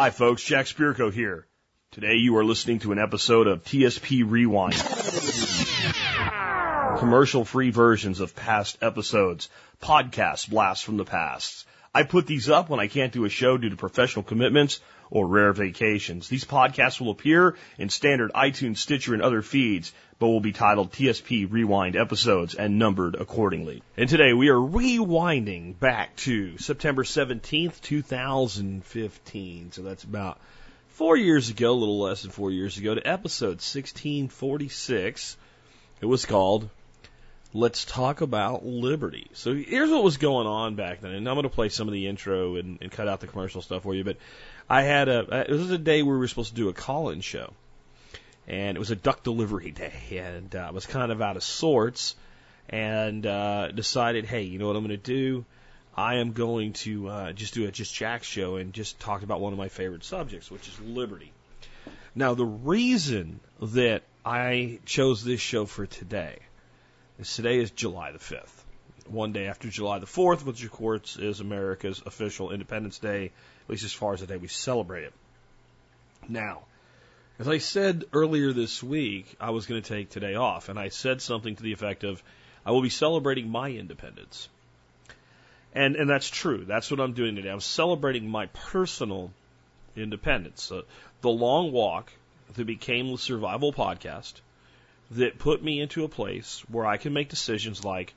Hi, folks. Jack Spirko here. Today you are listening to an episode of TSP Rewind. Commercial free versions of past episodes, podcast blasts from the past. I put these up when I can't do a show due to professional commitments or rare vacations. These podcasts will appear in standard iTunes, Stitcher, and other feeds, but will be titled TSP Rewind episodes and numbered accordingly. And today we are rewinding back to September 17th, 2015. So that's about four years ago, a little less than four years ago, to episode 1646. It was called Let's Talk About Liberty. So here's what was going on back then, and I'm going to play some of the intro and, and cut out the commercial stuff for you, but I had a, it was a day where we were supposed to do a call-in show. And it was a duck delivery day, and uh, I was kind of out of sorts, and uh, decided, hey, you know what I'm going to do? I am going to uh, just do a just Jack show and just talk about one of my favorite subjects, which is liberty. Now, the reason that I chose this show for today is today is July the 5th, one day after July the 4th, which of course is America's official Independence Day, at least as far as the day we celebrate it. Now, as I said earlier this week, I was going to take today off, and I said something to the effect of, I will be celebrating my independence. And, and that's true. That's what I'm doing today. I'm celebrating my personal independence. Uh, the long walk that became the survival podcast that put me into a place where I can make decisions like,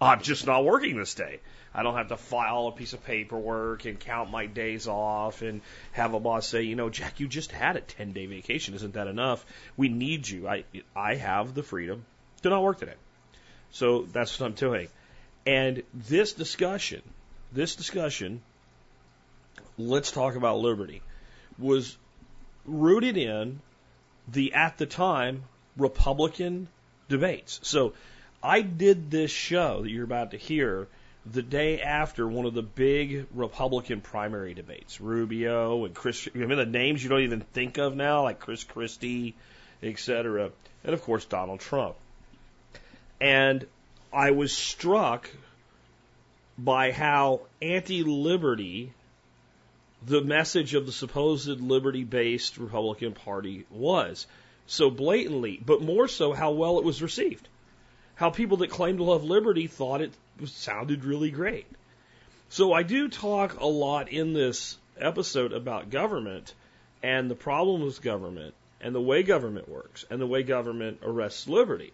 I'm just not working this day. I don't have to file a piece of paperwork and count my days off and have a boss say, you know, Jack, you just had a 10 day vacation. Isn't that enough? We need you. I, I have the freedom to not work today. So that's what I'm doing. And this discussion, this discussion, let's talk about liberty, was rooted in the, at the time, Republican debates. So I did this show that you're about to hear the day after one of the big Republican primary debates. Rubio and Chris, I mean the names you don't even think of now, like Chris Christie, etc., and of course Donald Trump. And I was struck by how anti-liberty the message of the supposed liberty-based Republican Party was so blatantly, but more so how well it was received. How people that claim to love liberty thought it sounded really great. So I do talk a lot in this episode about government and the problem with government and the way government works and the way government arrests liberty.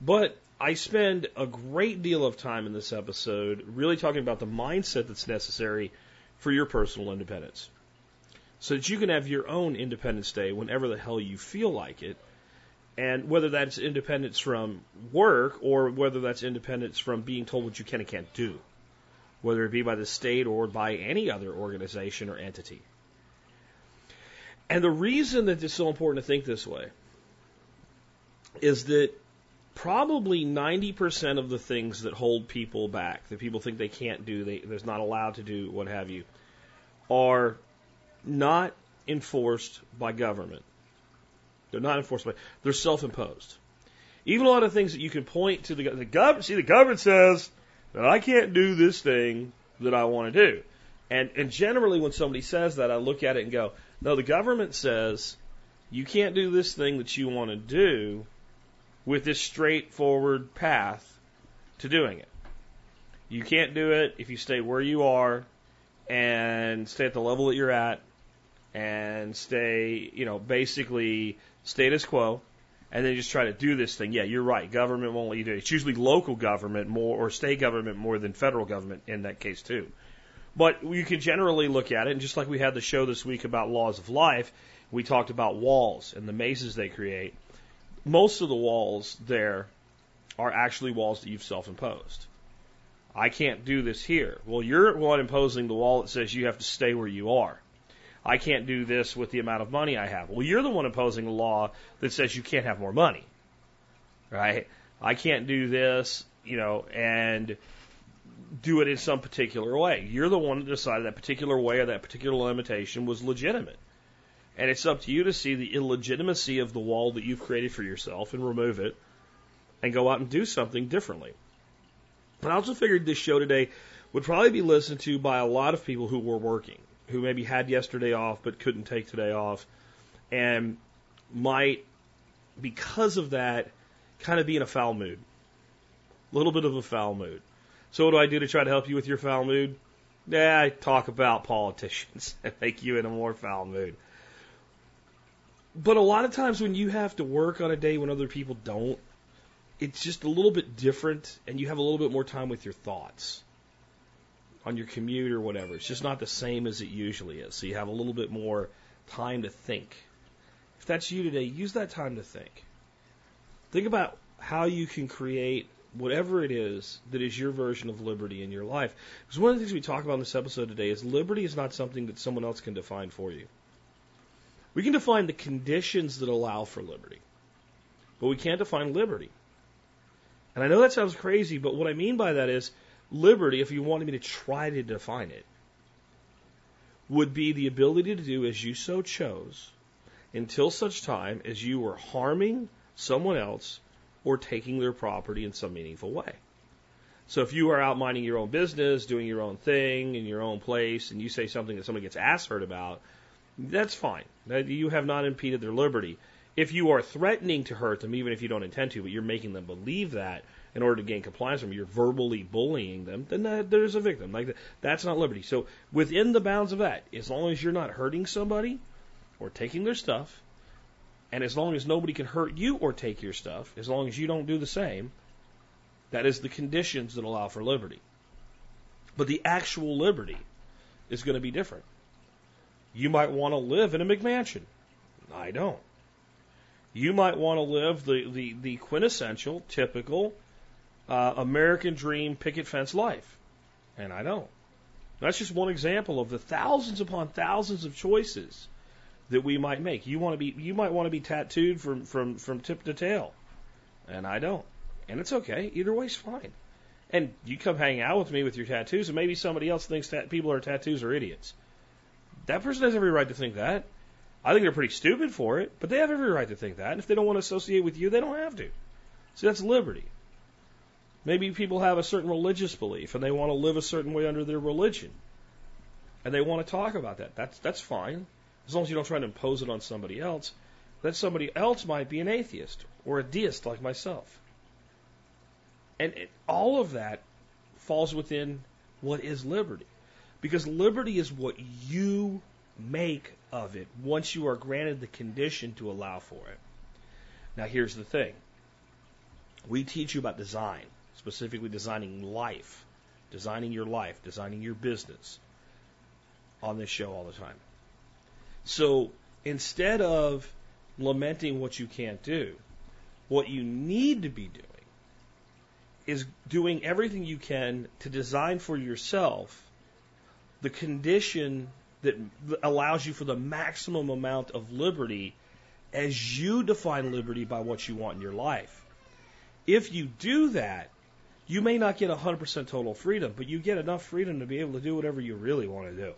But I spend a great deal of time in this episode really talking about the mindset that's necessary for your personal independence. So that you can have your own Independence Day whenever the hell you feel like it and whether that's independence from work or whether that's independence from being told what you can and can't do, whether it be by the state or by any other organization or entity. And the reason that it's so important to think this way is that probably 90% of the things that hold people back, that people think they can't do, they, they're not allowed to do, what have you, are not enforced by government. They're not enforced by. They're self-imposed. Even a lot of things that you can point to the, the government. See, the government says that I can't do this thing that I want to do, and and generally when somebody says that, I look at it and go, no, the government says you can't do this thing that you want to do with this straightforward path to doing it. You can't do it if you stay where you are and stay at the level that you're at and stay, you know, basically status quo, and then just try to do this thing. Yeah, you're right. Government won't let you do it. It's usually local government more or state government more than federal government in that case too. But you can generally look at it, and just like we had the show this week about laws of life, we talked about walls and the mazes they create. Most of the walls there are actually walls that you've self-imposed. I can't do this here. Well, you're the one imposing the wall that says you have to stay where you are. I can't do this with the amount of money I have. Well, you're the one imposing a law that says you can't have more money, right? I can't do this, you know, and do it in some particular way. You're the one that decided that particular way or that particular limitation was legitimate. And it's up to you to see the illegitimacy of the wall that you've created for yourself and remove it and go out and do something differently. And I also figured this show today would probably be listened to by a lot of people who were working who maybe had yesterday off but couldn't take today off and might, because of that, kind of be in a foul mood. A little bit of a foul mood. So what do I do to try to help you with your foul mood? Yeah, I talk about politicians and make you in a more foul mood. But a lot of times when you have to work on a day when other people don't, it's just a little bit different and you have a little bit more time with your thoughts on your commute or whatever. It's just not the same as it usually is. So you have a little bit more time to think. If that's you today, use that time to think. Think about how you can create whatever it is that is your version of liberty in your life. Because one of the things we talk about in this episode today is liberty is not something that someone else can define for you. We can define the conditions that allow for liberty, but we can't define liberty. And I know that sounds crazy, but what I mean by that is liberty, if you wanted me to try to define it, would be the ability to do as you so chose until such time as you were harming someone else or taking their property in some meaningful way. So if you are out minding your own business, doing your own thing in your own place, and you say something that somebody gets ass hurt about, that's fine. You have not impeded their liberty. If you are threatening to hurt them, even if you don't intend to, but you're making them believe that in order to gain compliance from them, you're verbally bullying them, then that, there's a victim. Like that's not liberty. So within the bounds of that, as long as you're not hurting somebody or taking their stuff, and as long as nobody can hurt you or take your stuff, as long as you don't do the same, that is the conditions that allow for liberty. But the actual liberty is going to be different. You might want to live in a McMansion. I don't. You might want to live the, the, the quintessential, typical uh, American dream picket fence life. And I don't. That's just one example of the thousands upon thousands of choices that we might make. You want to be, you might want to be tattooed from, from, from tip to tail. And I don't. And it's okay. Either way's fine. And you come hang out with me with your tattoos, and maybe somebody else thinks that people are tattoos are idiots. That person has every right to think that. I think they're pretty stupid for it, but they have every right to think that. And if they don't want to associate with you, they don't have to. So that's liberty. Maybe people have a certain religious belief and they want to live a certain way under their religion. And they want to talk about that. That's that's fine. As long as you don't try to impose it on somebody else. That somebody else might be an atheist or a deist like myself. And it, all of that falls within what is liberty. Because liberty is what you make of it once you are granted the condition to allow for it. Now, here's the thing we teach you about design, specifically designing life, designing your life, designing your business on this show all the time. So instead of lamenting what you can't do, what you need to be doing is doing everything you can to design for yourself the condition that allows you for the maximum amount of liberty as you define liberty by what you want in your life. If you do that, you may not get 100% total freedom, but you get enough freedom to be able to do whatever you really want to do.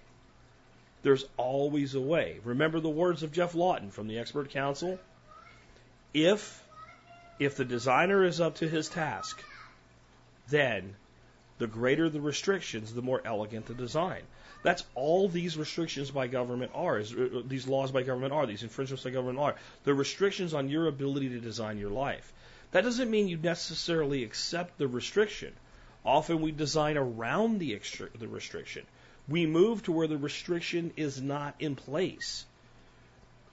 There's always a way. Remember the words of Geoff Lawton from the Expert Council? If if the designer is up to his task, then the greater the restrictions, the more elegant the design. That's all these restrictions by government are, is, uh, these laws by government are, these infringements by government are. The restrictions on your ability to design your life. That doesn't mean you necessarily accept the restriction. Often we design around the, the restriction. We move to where the restriction is not in place.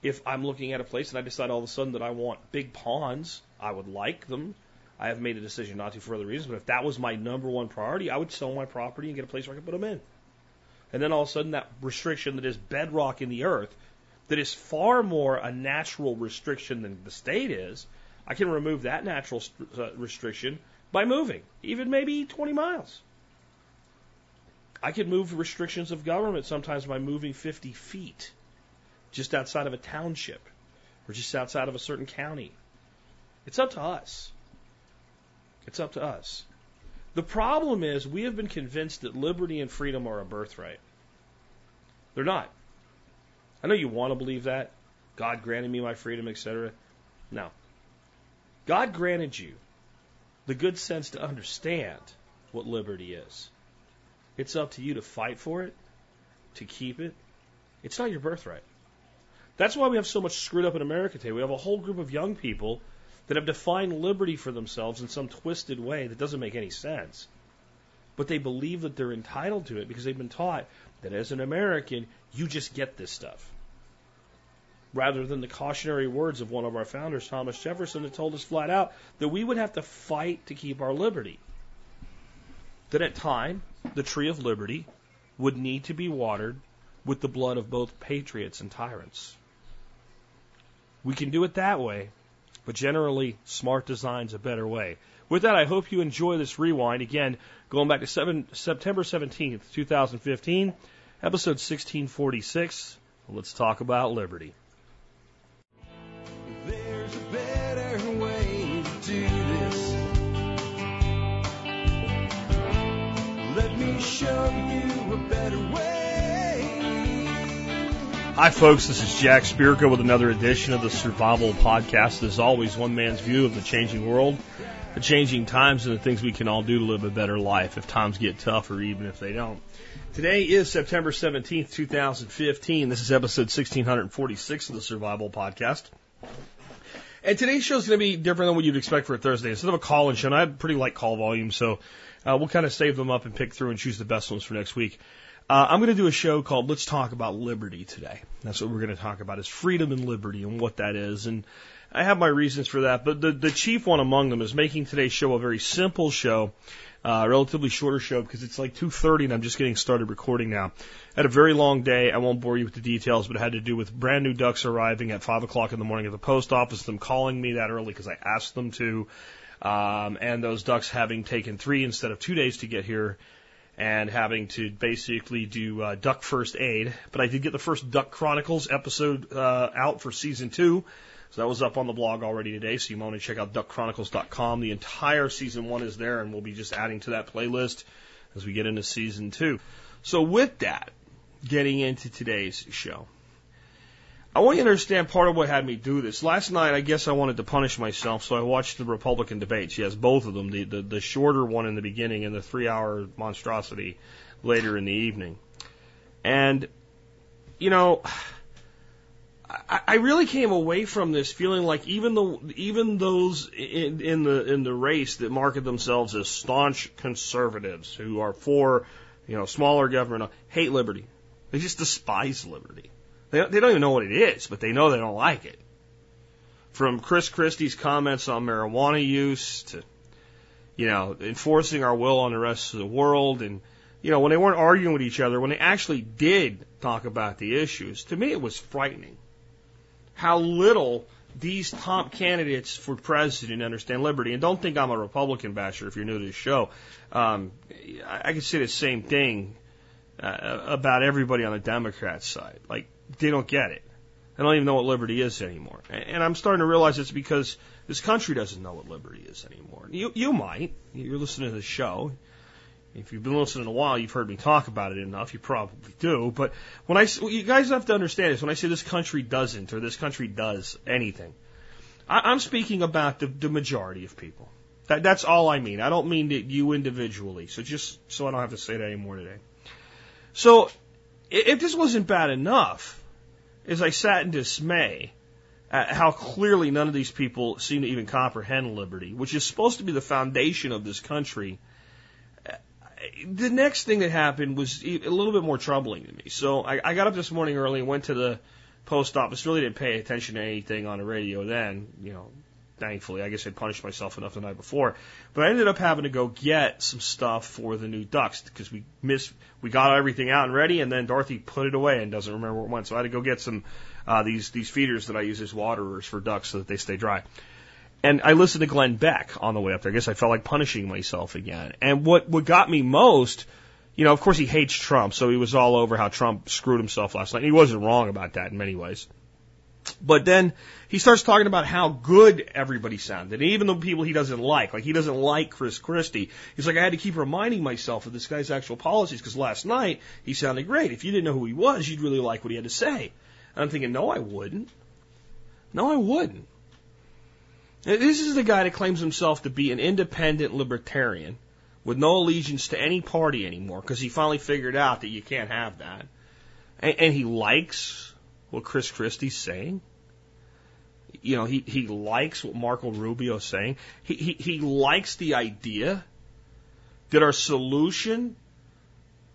If I'm looking at a place and I decide all of a sudden that I want big ponds, I would like them. I have made a decision not to for other reasons, but if that was my number one priority, I would sell my property and get a place where I could put them in. And then all of a sudden, that restriction that is bedrock in the earth, that is far more a natural restriction than the state is, I can remove that natural uh, restriction by moving, even maybe 20 miles. I could move restrictions of government sometimes by moving 50 feet just outside of a township or just outside of a certain county. It's up to us. It's up to us. The problem is we have been convinced that liberty and freedom are a birthright. They're not. I know you want to believe that. God granted me my freedom, etc. No. God granted you the good sense to understand what liberty is. It's up to you to fight for it, to keep it, It's not your birthright. That's why we have so much screwed up in America today. We have a whole group of young people that have defined liberty for themselves in some twisted way that doesn't make any sense. But they believe that they're entitled to it because they've been taught that as an American, you just get this stuff. Rather than the cautionary words of one of our founders, Thomas Jefferson, that told us flat out that we would have to fight to keep our liberty. That at time, the tree of liberty would need to be watered with the blood of both patriots and tyrants. We can do it that way, but generally, smart design's a better way. With that, I hope you enjoy this rewind. Again, going back to seven, September 17th, 2015, episode 1646. Let's talk about liberty. Hi, folks. This is Jack Spirko with another edition of the Survival Podcast. As always, one man's view of the changing world, the changing times, and the things we can all do to live a better life if times get tough or even if they don't. Today is September 17th, 2015. This is episode 1646 of the Survival Podcast. And today's show is going to be different than what you'd expect for a Thursday. Instead of a call-in show, and I have pretty light call volume, so uh, we'll kind of save them up and pick through and choose the best ones for next week. Uh, I'm going to do a show called Let's Talk About Liberty today. That's what we're going to talk about is freedom and liberty and what that is. And I have my reasons for that, but the, the chief one among them is making today's show a very simple show, uh, relatively shorter show because it's like 2.30 and I'm just getting started recording now. I had a very long day. I won't bore you with the details, but it had to do with brand new ducks arriving at 5 o'clock in the morning at the post office, them calling me that early because I asked them to, um, and those ducks having taken three instead of two days to get here and having to basically do uh, duck first aid. But I did get the first Duck Chronicles episode uh, out for season two. So that was up on the blog already today. So you might want to check out duckchronicles.com. The entire season one is there, and we'll be just adding to that playlist as we get into season two. So with that, getting into today's show. I want you to understand part of what had me do this. Last night, I guess I wanted to punish myself, so I watched the Republican debates. Yes, both of them, the, the, the shorter one in the beginning and the three hour monstrosity later in the evening. And, you know, I, really came away from this feeling like even the even those in, in the in the race that market themselves as staunch conservatives who are for, you know, smaller government hate liberty. They just despise liberty. They, they don't even know what it is, but they know they don't like it. From Chris Christie's comments on marijuana use to, you know, enforcing our will on the rest of the world and, you know, when they weren't arguing with each other, when they actually did talk about the issues, to me it was frightening. How little these top candidates for president understand liberty. And don't think I'm a Republican basher if you're new to the show. Um, I, I can say the same thing uh, about everybody on the Democrat side. Like, they don't get it. I don't even know what liberty is anymore. And I'm starting to realize it's because this country doesn't know what liberty is anymore. You, you might. You're listening to the show. If you've been listening a while, you've heard me talk about it enough. You probably do. But when I, you guys have to understand is When I say this country doesn't or this country does anything, I, I'm speaking about the, the majority of people. That, that's all I mean. I don't mean that you individually. So just so I don't have to say that anymore today. So if this wasn't bad enough, as I sat in dismay at how clearly none of these people seem to even comprehend liberty, which is supposed to be the foundation of this country, the next thing that happened was a little bit more troubling to me. So I, I got up this morning early and went to the post office. Really didn't pay attention to anything on the radio then. You know, thankfully. I guess I'd punished myself enough the night before. But I ended up having to go get some stuff for the new ducks because we missed, we got everything out and ready, and then Dorothy put it away and doesn't remember where it went. So I had to go get some uh, these these feeders that I use as waterers for ducks so that they stay dry. And I listened to Glenn Beck on the way up there. I guess I felt like punishing myself again. And what what got me most. You know, of course he hates Trump, so he was all over how Trump screwed himself last night. And he wasn't wrong about that in many ways. But then he starts talking about how good everybody sounded, even the people he doesn't like, like he doesn't like Chris Christie. He's like, I had to keep reminding myself of this guy's actual policies because last night he sounded great. If you didn't know who he was, you'd really like what he had to say. And I'm thinking, no, I wouldn't. No, I wouldn't. This is the guy that claims himself to be an independent libertarian with no allegiance to any party anymore because he finally figured out that you can't have that and, and he likes what Chris Christie's saying. You know, he, he likes what Marco Rubio's saying. He, he, he likes the idea that our solution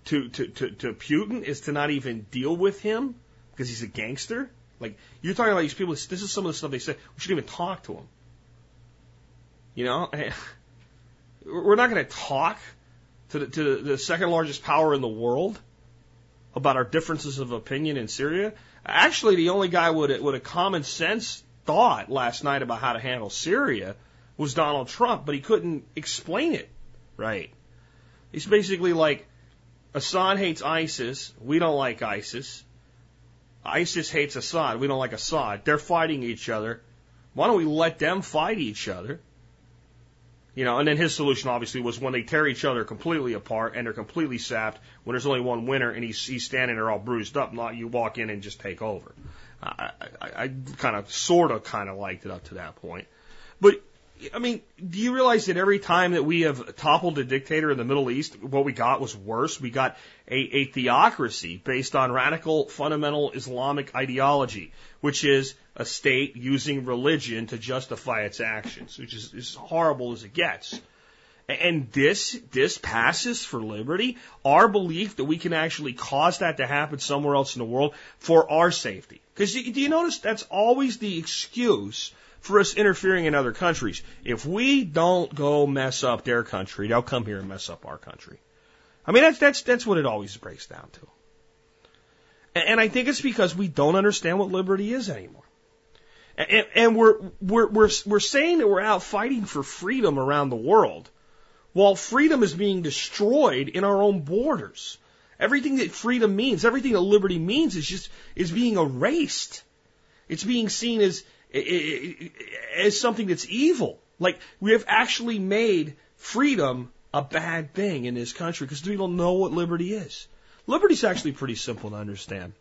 to, to, to, to Putin is to not even deal with him because he's a gangster. Like, you're talking about these people, this is some of the stuff they say. We shouldn't even talk to him. You know? We're not going to talk to the, to the second largest power in the world about our differences of opinion in Syria. Actually, the only guy with a, with a common sense thought last night about how to handle Syria was Donald Trump, but he couldn't explain it right. He's basically like, Assad hates ISIS. We don't like ISIS. ISIS hates Assad. We don't like Assad. They're fighting each other. Why don't we let them fight each other? You know, and then his solution obviously was when they tear each other completely apart and they're completely sapped, when there's only one winner and he's, he's standing there all bruised up, not you walk in and just take over. I, I, I kind of, sort of, kind of liked it up to that point. But, I mean, do you realize that every time that we have toppled a dictator in the Middle East, what we got was worse? We got a, a theocracy based on radical fundamental Islamic ideology, which is a state using religion to justify its actions, which is as horrible as it gets. And this, this passes for liberty. Our belief that we can actually cause that to happen somewhere else in the world for our safety. Because do you notice that's always the excuse for us interfering in other countries? If we don't go mess up their country, they'll come here and mess up our country. I mean, that's, that's, that's what it always breaks down to. And I think it's because we don't understand what liberty is anymore. And, and we're, we're, we're, we're saying that we're out fighting for freedom around the world while freedom is being destroyed in our own borders. Everything that freedom means, everything that liberty means is just, is being erased. It's being seen as, as something that's evil. Like, we have actually made freedom a bad thing in this country because people don't know what liberty is. Liberty is actually pretty simple to understand.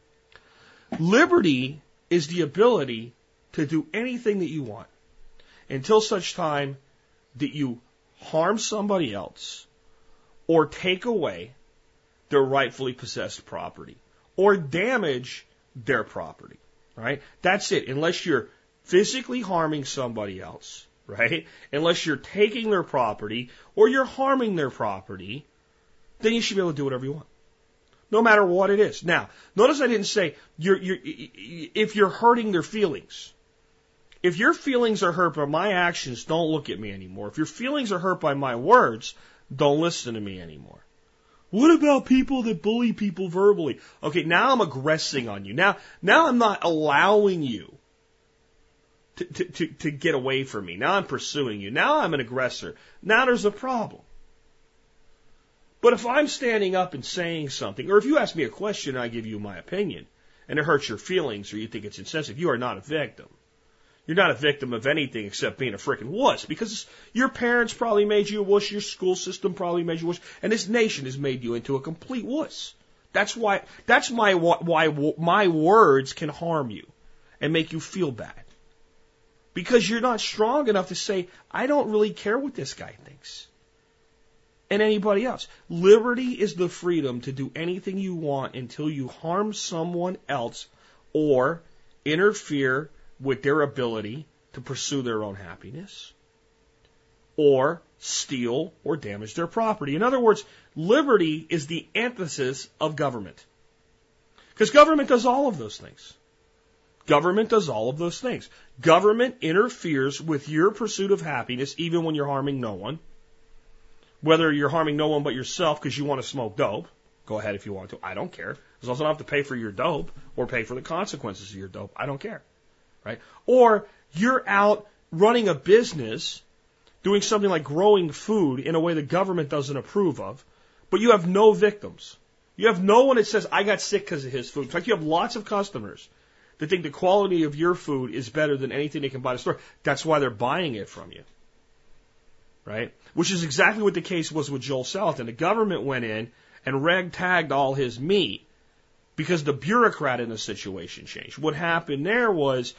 Liberty is the ability to do anything that you want until such time that you harm somebody else or take away their rightfully possessed property or damage their property, right? That's it. Unless you're physically harming somebody else, right? Unless you're taking their property or you're harming their property, then you should be able to do whatever you want. No matter what it is. Now, notice I didn't say you're, you're, if you're hurting their feelings. If your feelings are hurt by my actions, don't look at me anymore. If your feelings are hurt by my words, don't listen to me anymore. What about people that bully people verbally? Okay, now I'm aggressing on you. Now, now I'm not allowing you to, to, to, to get away from me. Now I'm pursuing you. Now I'm an aggressor. Now there's a problem. But if I'm standing up and saying something, or if you ask me a question and I give you my opinion, and it hurts your feelings or you think it's insensitive, you are not a victim. You're not a victim of anything except being a freaking wuss because your parents probably made you a wuss, your school system probably made you a wuss, and this nation has made you into a complete wuss. That's why, that's my, why my words can harm you and make you feel bad. Because you're not strong enough to say, I don't really care what this guy thinks. And anybody else. Liberty is the freedom to do anything you want until you harm someone else or interfere with their ability to pursue their own happiness or steal or damage their property. In other words, liberty is the antithesis of government. Because government does all of those things. Government does all of those things. Government interferes with your pursuit of happiness even when you're harming no one. Whether you're harming no one but yourself because you want to smoke dope, go ahead if you want to. I don't care. As long as I don't have to pay for your dope or pay for the consequences of your dope, I don't care right? Or you're out running a business, doing something like growing food in a way the government doesn't approve of, but you have no victims. You have no one that says, I got sick because of his food. In fact, you have lots of customers that think the quality of your food is better than anything they can buy at the store. That's why they're buying it from you. Right? Which is exactly what the case was with Joel Salatin. The government went in and ragtagged all his meat because the bureaucrat in the situation changed. What happened there was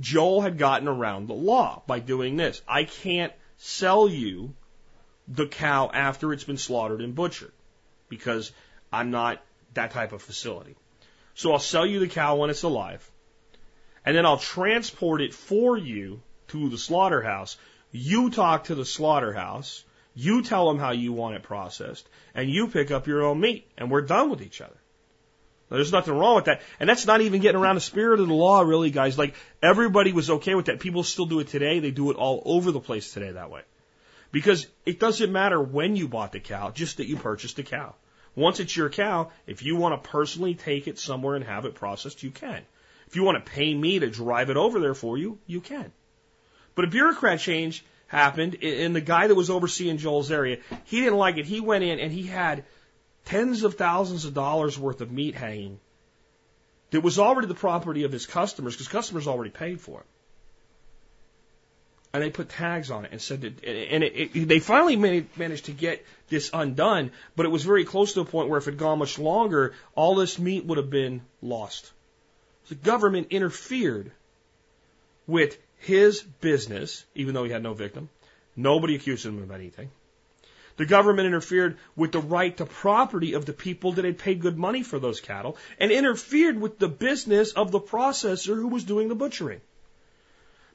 Joel had gotten around the law by doing this. I can't sell you the cow after it's been slaughtered and butchered because I'm not that type of facility. So I'll sell you the cow when it's alive, and then I'll transport it for you to the slaughterhouse. You talk to the slaughterhouse. You tell them how you want it processed, and you pick up your own meat, and we're done with each other. There's nothing wrong with that. And that's not even getting around the spirit of the law, really, guys. Like, everybody was okay with that. People still do it today. They do it all over the place today that way. Because it doesn't matter when you bought the cow, just that you purchased the cow. Once it's your cow, if you want to personally take it somewhere and have it processed, you can. If you want to pay me to drive it over there for you, you can. But a bureaucrat change happened, and the guy that was overseeing Joel's area, he didn't like it. He went in and he had tens of thousands of dollars worth of meat hanging that was already the property of his customers because customers already paid for it. And they put tags on it and said that, and it, it, they finally made, managed to get this undone, but it was very close to a point where if it had gone much longer, all this meat would have been lost. The government interfered with his business, even though he had no victim. Nobody accused him of anything. The government interfered with the right to property of the people that had paid good money for those cattle and interfered with the business of the processor who was doing the butchering.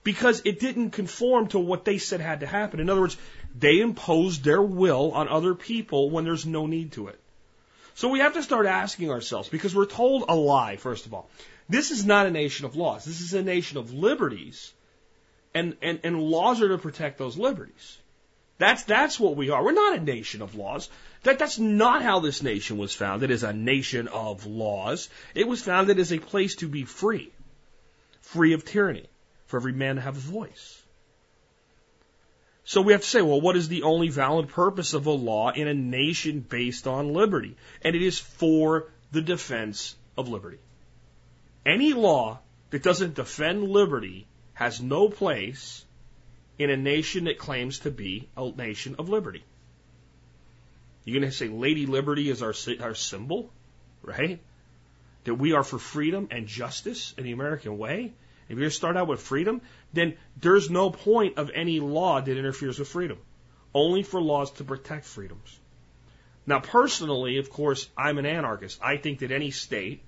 Because it didn't conform to what they said had to happen. In other words, they imposed their will on other people when there's no need to it. So we have to start asking ourselves, because we're told a lie, first of all. This is not a nation of laws. This is a nation of liberties. And, and, and laws are to protect those liberties. That's, that's what we are. We're not a nation of laws. That, that's not how this nation was founded as a nation of laws. It was founded as a place to be free, free of tyranny, for every man to have a voice. So we have to say, well, what is the only valid purpose of a law in a nation based on liberty? And it is for the defense of liberty. Any law that doesn't defend liberty has no place in a nation that claims to be a nation of liberty. You're going to say Lady Liberty is our, our symbol, right? That we are for freedom and justice in the American way. If you're going to start out with freedom, then there's no point of any law that interferes with freedom. Only for laws to protect freedoms. Now, personally, of course, I'm an anarchist. I think that any state,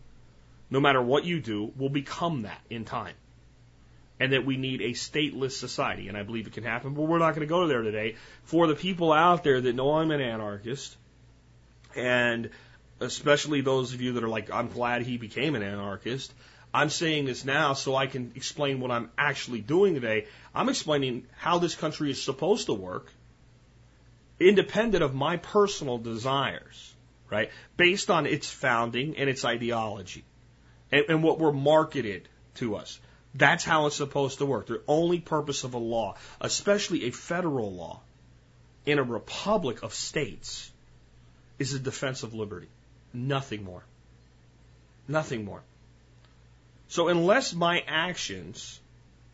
no matter what you do, will become that in time and that we need a stateless society. And I believe it can happen, but we're not going to go there today. For the people out there that know I'm an anarchist, and especially those of you that are like, I'm glad he became an anarchist. I'm saying this now so I can explain what I'm actually doing today. I'm explaining how this country is supposed to work, independent of my personal desires, right? Based on its founding and its ideology and, and what we're marketed to us. That's how it's supposed to work. The only purpose of a law, especially a federal law, in a republic of states, is the defense of liberty. Nothing more. Nothing more. So unless my actions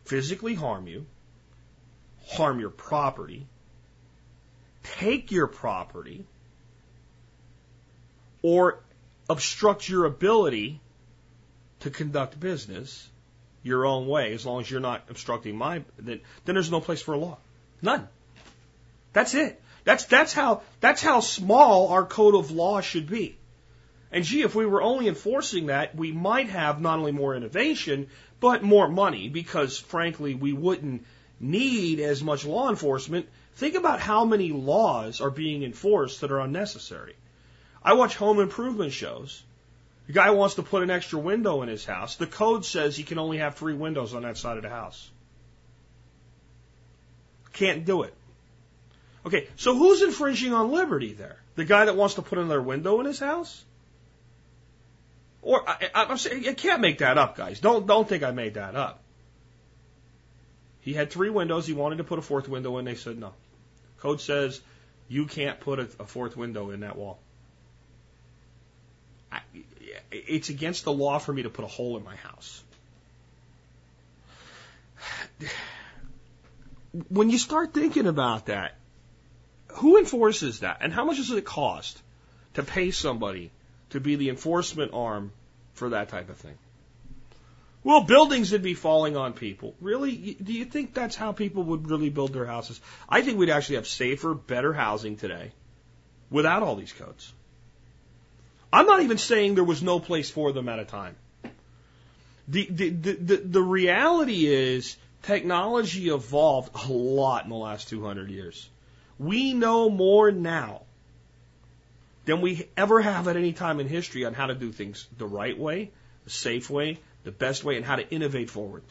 physically harm you, harm your property, take your property, or obstruct your ability to conduct business, your own way, as long as you're not obstructing my, then, then there's no place for a law. None. That's it. That's, that's how, that's how small our code of law should be. And gee, if we were only enforcing that, we might have not only more innovation, but more money because frankly, we wouldn't need as much law enforcement. Think about how many laws are being enforced that are unnecessary. I watch home improvement shows the guy wants to put an extra window in his house. The code says he can only have three windows on that side of the house. Can't do it. Okay, so who's infringing on liberty there? The guy that wants to put another window in his house? Or I, I'm saying I can't make that up, guys. Don't don't think I made that up. He had three windows. He wanted to put a fourth window in. They said no. Code says you can't put a, a fourth window in that wall. I, it's against the law for me to put a hole in my house. When you start thinking about that, who enforces that? And how much does it cost to pay somebody to be the enforcement arm for that type of thing? Well, buildings would be falling on people. Really? Do you think that's how people would really build their houses? I think we'd actually have safer, better housing today without all these codes. I'm not even saying there was no place for them at a time. The, the, the, the, the reality is technology evolved a lot in the last 200 years. We know more now than we ever have at any time in history on how to do things the right way, the safe way, the best way, and how to innovate forward.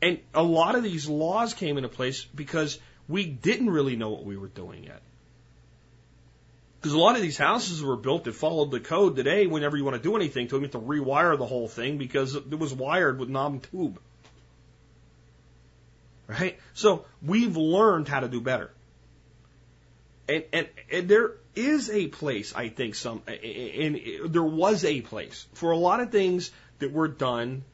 And a lot of these laws came into place because we didn't really know what we were doing yet. Because a lot of these houses were built that followed the code today. Whenever you want to do anything to them, you have to rewire the whole thing because it was wired with knob and tube. Right? So we've learned how to do better. And, and, and there is a place, I think, some, and there was a place for a lot of things that were done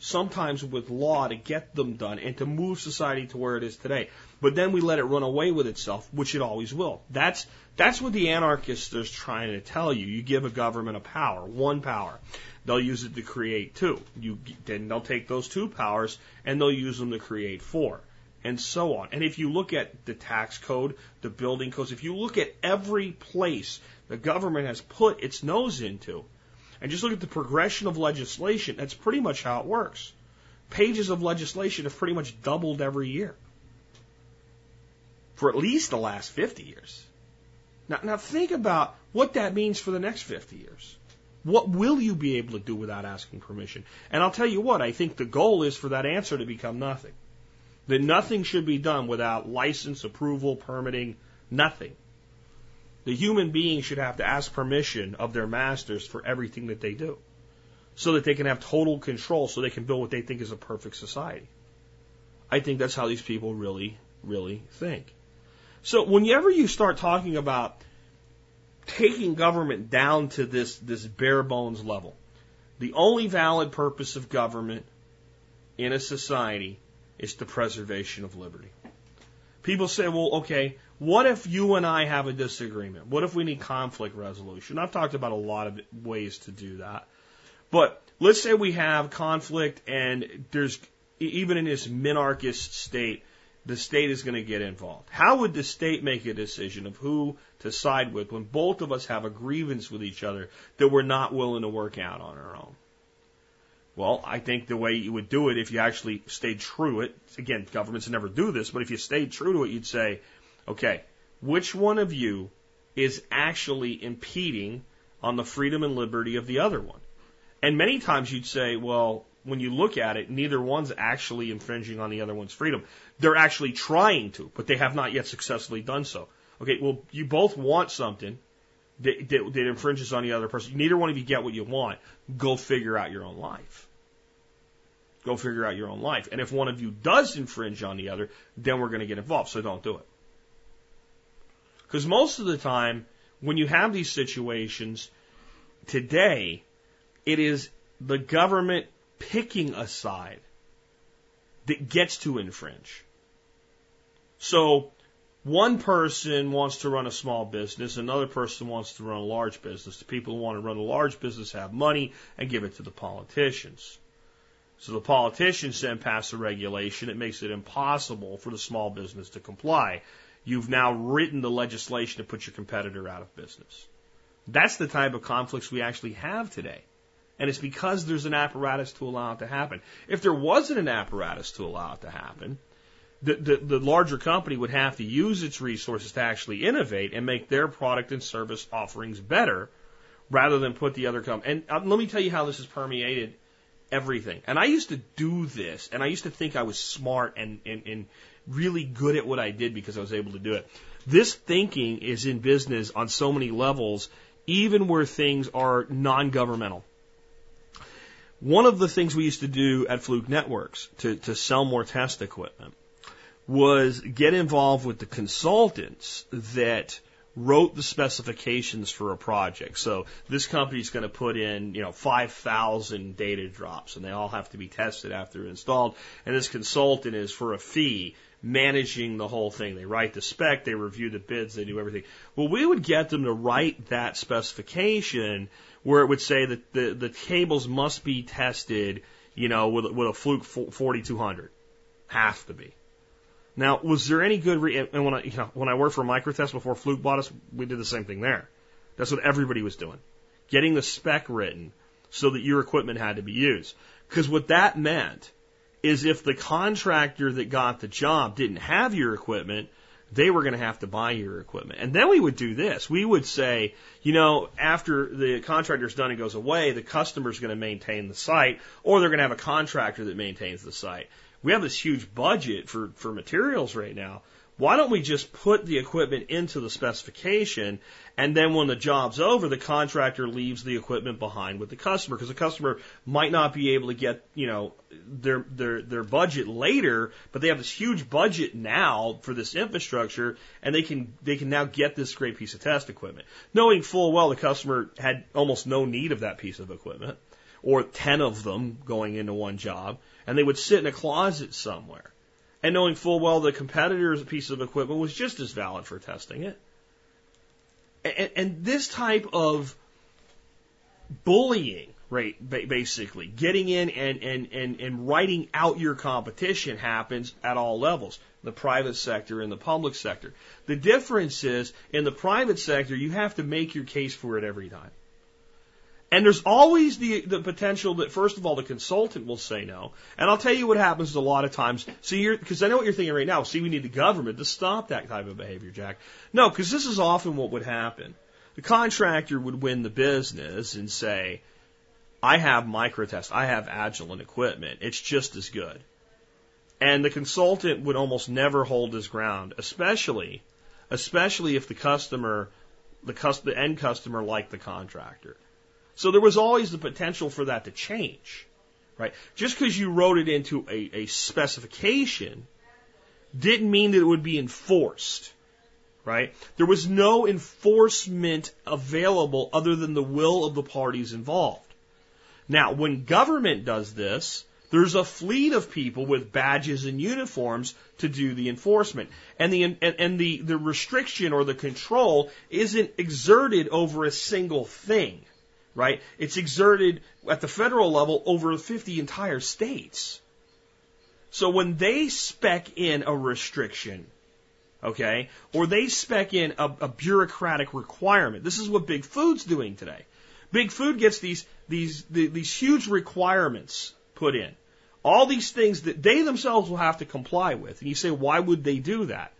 sometimes with law to get them done and to move society to where it is today. But then we let it run away with itself, which it always will. That's that's what the anarchists are trying to tell you. You give a government a power, one power. They'll use it to create two. You then they'll take those two powers and they'll use them to create four. And so on. And if you look at the tax code, the building codes, if you look at every place the government has put its nose into, and just look at the progression of legislation, that's pretty much how it works. Pages of legislation have pretty much doubled every year. For at least the last 50 years. Now, now think about what that means for the next 50 years. What will you be able to do without asking permission? And I'll tell you what, I think the goal is for that answer to become nothing. That nothing should be done without license, approval, permitting, nothing. The human being should have to ask permission of their masters for everything that they do so that they can have total control so they can build what they think is a perfect society. I think that's how these people really, really think. So whenever you start talking about taking government down to this, this bare bones level, the only valid purpose of government in a society is the preservation of liberty. People say, well, okay, what if you and I have a disagreement? What if we need conflict resolution? I've talked about a lot of ways to do that. But let's say we have conflict and there's, even in this minarchist state, the state is going to get involved. How would the state make a decision of who to side with when both of us have a grievance with each other that we're not willing to work out on our own? Well, I think the way you would do it if you actually stayed true it, again, governments never do this, but if you stayed true to it, you'd say, Okay, which one of you is actually impeding on the freedom and liberty of the other one? And many times you'd say, well, when you look at it, neither one's actually infringing on the other one's freedom. They're actually trying to, but they have not yet successfully done so. Okay, well, you both want something that, that, that infringes on the other person. Neither one of you get what you want. Go figure out your own life. Go figure out your own life. And if one of you does infringe on the other, then we're going to get involved. So don't do it. Because most of the time, when you have these situations today, it is the government picking a side that gets to infringe. So, one person wants to run a small business, another person wants to run a large business. The people who want to run a large business have money and give it to the politicians. So the politicians then pass a regulation that makes it impossible for the small business to comply you've now written the legislation to put your competitor out of business. That's the type of conflicts we actually have today. And it's because there's an apparatus to allow it to happen. If there wasn't an apparatus to allow it to happen, the, the, the larger company would have to use its resources to actually innovate and make their product and service offerings better rather than put the other company. And um, let me tell you how this has permeated everything. And I used to do this, and I used to think I was smart and, and, and really good at what I did because I was able to do it. This thinking is in business on so many levels, even where things are non governmental. One of the things we used to do at Fluke Networks to, to sell more test equipment was get involved with the consultants that wrote the specifications for a project. So this company is going to put in, you know, 5,000 data drops and they all have to be tested after installed. And this consultant is for a fee managing the whole thing. They write the spec, they review the bids, they do everything. Well, we would get them to write that specification where it would say that the, the cables must be tested, you know, with, with a Fluke 4200. Have to be. Now, was there any good re- and when I you know, when I worked for Microtest before Fluke bought us, we did the same thing there. That's what everybody was doing. Getting the spec written so that your equipment had to be used. Because what that meant is if the contractor that got the job didn't have your equipment, they were going to have to buy your equipment. And then we would do this. We would say, you know, after the contractor's done and goes away, the customer's going to maintain the site, or they're going to have a contractor that maintains the site. We have this huge budget for, for materials right now. Why don't we just put the equipment into the specification and then when the job's over, the contractor leaves the equipment behind with the customer because the customer might not be able to get, you know, their, their, their budget later, but they have this huge budget now for this infrastructure and they can, they can now get this great piece of test equipment. Knowing full well the customer had almost no need of that piece of equipment or 10 of them going into one job and they would sit in a closet somewhere and knowing full well the competitor's piece of equipment was just as valid for testing it. And, and this type of bullying, right, basically, getting in and, and, and, and writing out your competition happens at all levels the private sector and the public sector. The difference is in the private sector, you have to make your case for it every time. And there's always the, the potential that, first of all, the consultant will say no. And I'll tell you what happens a lot of times. See, you're, because I know what you're thinking right now. See, we need the government to stop that type of behavior, Jack. No, because this is often what would happen. The contractor would win the business and say, I have microtest, I have Agilent equipment. It's just as good. And the consultant would almost never hold his ground, especially, especially if the customer, the, cus- the end customer liked the contractor. So there was always the potential for that to change, right? Just because you wrote it into a, a specification didn't mean that it would be enforced, right? There was no enforcement available other than the will of the parties involved. Now, when government does this, there's a fleet of people with badges and uniforms to do the enforcement. And the, and, and the, the restriction or the control isn't exerted over a single thing right? It's exerted at the federal level over 50 entire states. So when they spec in a restriction, okay, or they spec in a, a bureaucratic requirement, this is what Big Food's doing today. Big Food gets these these these huge requirements put in, all these things that they themselves will have to comply with. And you say, why would they do that?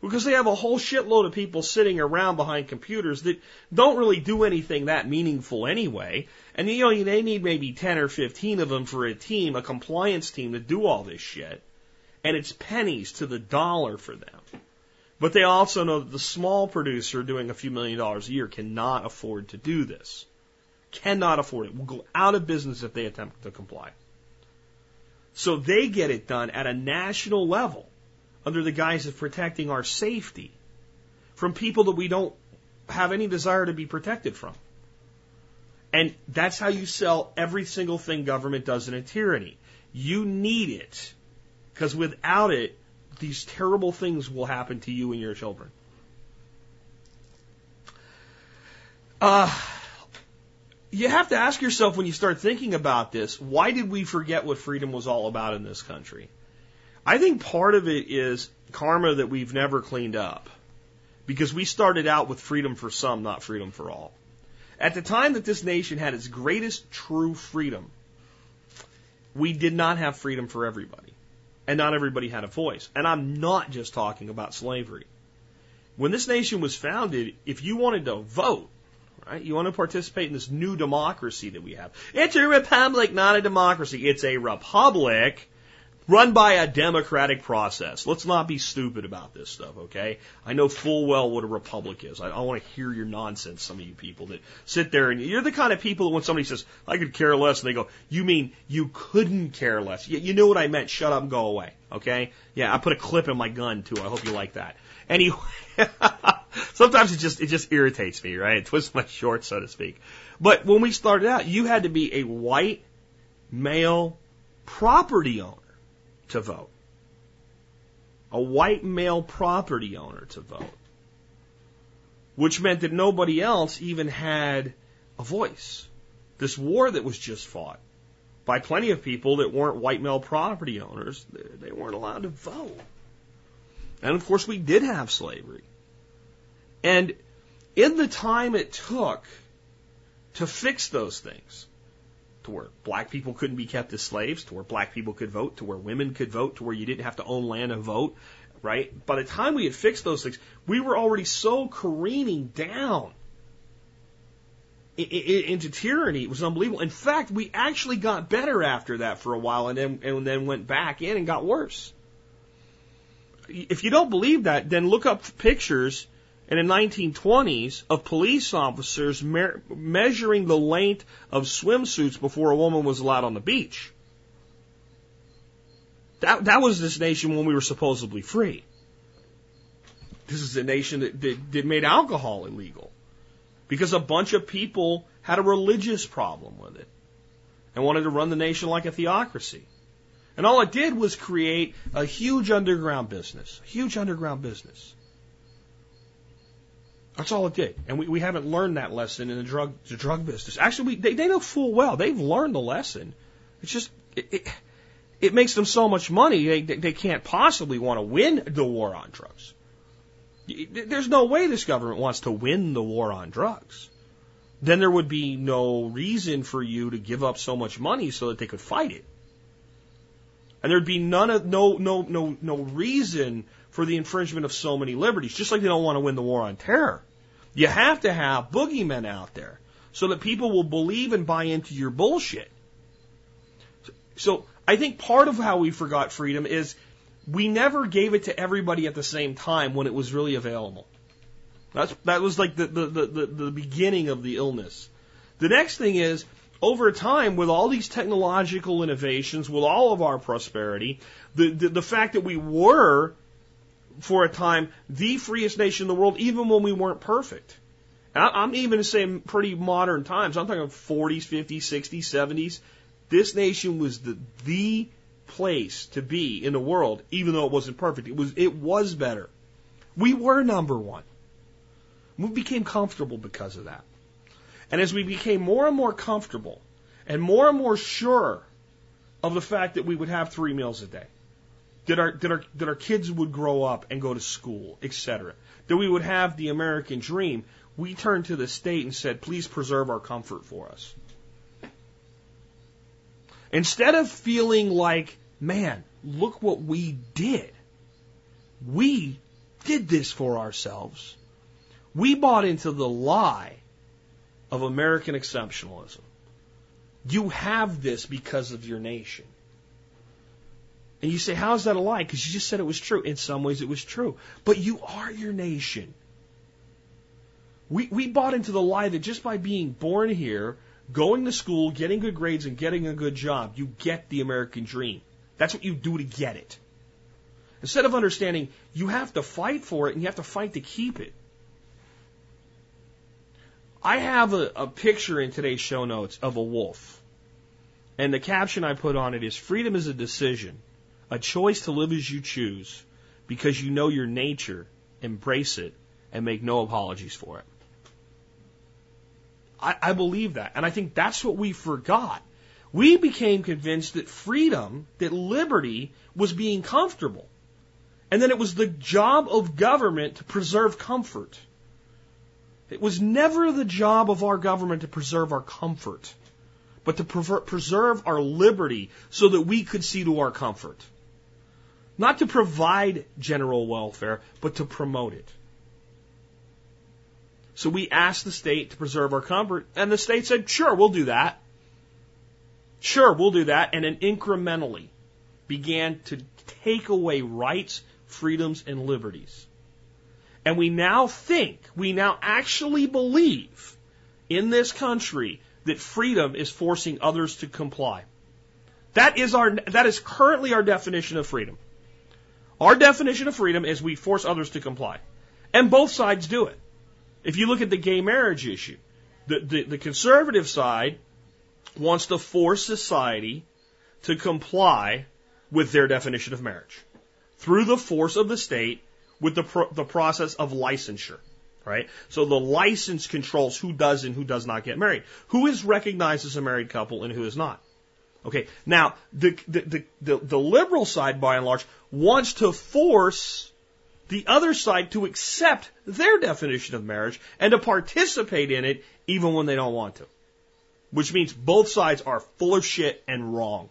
Because they have a whole shitload of people sitting around behind computers that don't really do anything that meaningful anyway. And you know, they need maybe 10 or 15 of them for a team, a compliance team to do all this shit. And it's pennies to the dollar for them. But they also know that the small producer doing a few million dollars a year cannot afford to do this. Cannot afford it. Will go out of business if they attempt to comply. So they get it done at a national level under the guise of protecting our safety from people that we don't have any desire to be protected from. And that's how you sell every single thing government does in a tyranny. You need it. Because without it, these terrible things will happen to you and your children. Uh, you have to ask yourself when you start thinking about this, why did we forget what freedom was all about in this country? I think part of it is karma that we've never cleaned up because we started out with freedom for some, not freedom for all. At the time that this nation had its greatest true freedom, we did not have freedom for everybody. And not everybody had a voice. And I'm not just talking about slavery. When this nation was founded, if you wanted to vote, right, you want to participate in this new democracy that we have. It's a republic, not a democracy. It's a republic run by a democratic process. Let's not be stupid about this stuff, okay? I know full well what a republic is. I, I want to hear your nonsense, some of you people that sit there and you're the kind of people that when somebody says, I could care less, and they go, you mean you couldn't care less? You, you know what I meant. Shut up and go away, okay? Yeah, I put a clip in my gun too. I hope you like that. Anyway, sometimes it just, it just irritates me, right? It twists my shorts, so to speak. But when we started out, you had to be a white male property owner to vote. A white male property owner to vote. Which meant that nobody else even had a voice. This war that was just fought by plenty of people that weren't white male property owners, they weren't allowed to vote. And of course, we did have slavery. And in the time it took to fix those things, to where black people couldn't be kept as slaves, to where black people could vote, to where women could vote, to where you didn't have to own land and vote, right? By the time we had fixed those things, we were already so careening down into tyranny. It was unbelievable. In fact, we actually got better after that for a while and then, and then went back in and got worse. If you don't believe that, then look up pictures in the 1920s of police officers me- measuring the length of swimsuits before a woman was allowed on the beach. That, that was this nation when we were supposedly free. This is a nation that, that, that made alcohol illegal because a bunch of people had a religious problem with it and wanted to run the nation like a theocracy. And all it did was create a huge underground business, a huge underground business. That's all it did. And we, we haven't learned that lesson in the drug, the drug business. Actually, we, they, they know full well. They've learned the lesson. It's just, it, it, it makes them so much money, they, they can't possibly want to win the war on drugs. There's no way this government wants to win the war on drugs. Then there would be no reason for you to give up so much money so that they could fight it. And there'd be none of, no, no, no, no reason for the infringement of so many liberties, just like they don't want to win the war on terror. You have to have boogeymen out there so that people will believe and buy into your bullshit. So I think part of how we forgot freedom is we never gave it to everybody at the same time when it was really available. That's, that was like the, the, the, the, beginning of the illness. The next thing is, over time, with all these technological innovations, with all of our prosperity, the, the, the fact that we were, for a time, the freest nation in the world, even when we weren't perfect. I'm even saying pretty modern times. I'm talking 40s, 50s, 60s, 70s. This nation was the, the place to be in the world, even though it wasn't perfect. It was, it was better. We were number one. We became comfortable because of that. And as we became more and more comfortable and more and more sure of the fact that we would have three meals a day, that our, that our, that our kids would grow up and go to school, etc., that we would have the American dream, we turned to the state and said, please preserve our comfort for us. Instead of feeling like, man, look what we did. We did this for ourselves. We bought into the lie of American exceptionalism. You have this because of your nation. And you say, how is that a lie? Because you just said it was true. In some ways it was true. But you are your nation. We, we bought into the lie that just by being born here, going to school, getting good grades, and getting a good job, you get the American dream. That's what you do to get it. Instead of understanding you have to fight for it and you have to fight to keep it. I have a, a picture in today's show notes of a wolf. And the caption I put on it is freedom is a decision, a choice to live as you choose because you know your nature, embrace it, and make no apologies for it. I, I believe that. And I think that's what we forgot. We became convinced that freedom, that liberty, was being comfortable. And then it was the job of government to preserve comfort. It was never the job of our government to preserve our comfort, but to preserve our liberty so that we could see to our comfort. Not to provide general welfare, but to promote it. So we asked the state to preserve our comfort, and the state said, sure, we'll do that. Sure, we'll do that. And then incrementally began to take away rights, freedoms, and liberties. And we now think, we now actually believe in this country that freedom is forcing others to comply. That is our, that is currently our definition of freedom. Our definition of freedom is we force others to comply. And both sides do it. If you look at the gay marriage issue, the, the, the conservative side wants to force society to comply with their definition of marriage through the force of the state with the, pro- the process of licensure. Right? So the license controls who does and who does not get married. Who is recognized as a married couple and who is not. Okay. Now, the, the, the, the, liberal side, by and large, wants to force the other side to accept their definition of marriage and to participate in it even when they don't want to. Which means both sides are full of shit and wrong.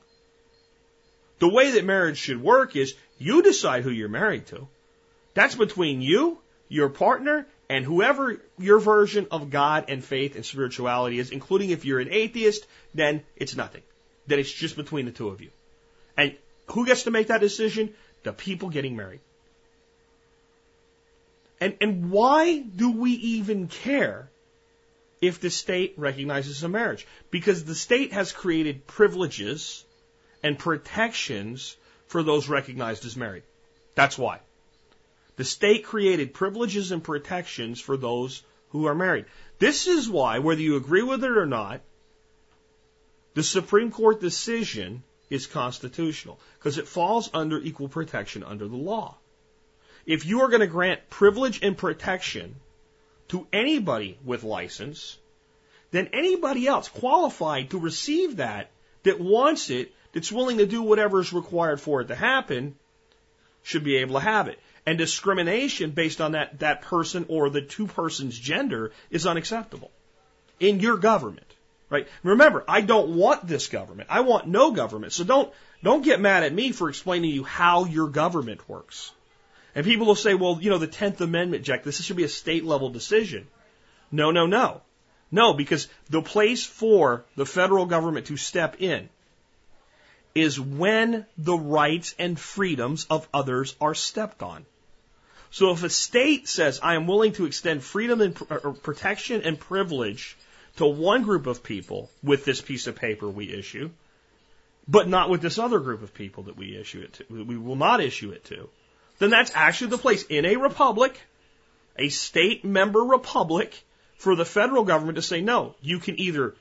The way that marriage should work is you decide who you're married to. That's between you, your partner, and whoever your version of God and faith and spirituality is, including if you're an atheist, then it's nothing. Then it's just between the two of you. And who gets to make that decision? The people getting married. And, and why do we even care if the state recognizes a marriage? Because the state has created privileges and protections for those recognized as married. That's why. The state created privileges and protections for those who are married. This is why, whether you agree with it or not, the Supreme Court decision is constitutional because it falls under equal protection under the law. If you are going to grant privilege and protection to anybody with license, then anybody else qualified to receive that, that wants it, that's willing to do whatever is required for it to happen, should be able to have it. And discrimination based on that, that person or the two persons' gender is unacceptable in your government. Right? Remember, I don't want this government. I want no government. So don't, don't get mad at me for explaining to you how your government works. And people will say, well, you know, the 10th Amendment, Jack, this should be a state level decision. No, no, no. No, because the place for the federal government to step in is when the rights and freedoms of others are stepped on. So if a state says, I am willing to extend freedom and protection and privilege to one group of people with this piece of paper we issue, but not with this other group of people that we issue it to, we will not issue it to, then that's actually the place in a republic, a state member republic, for the federal government to say, no, you can either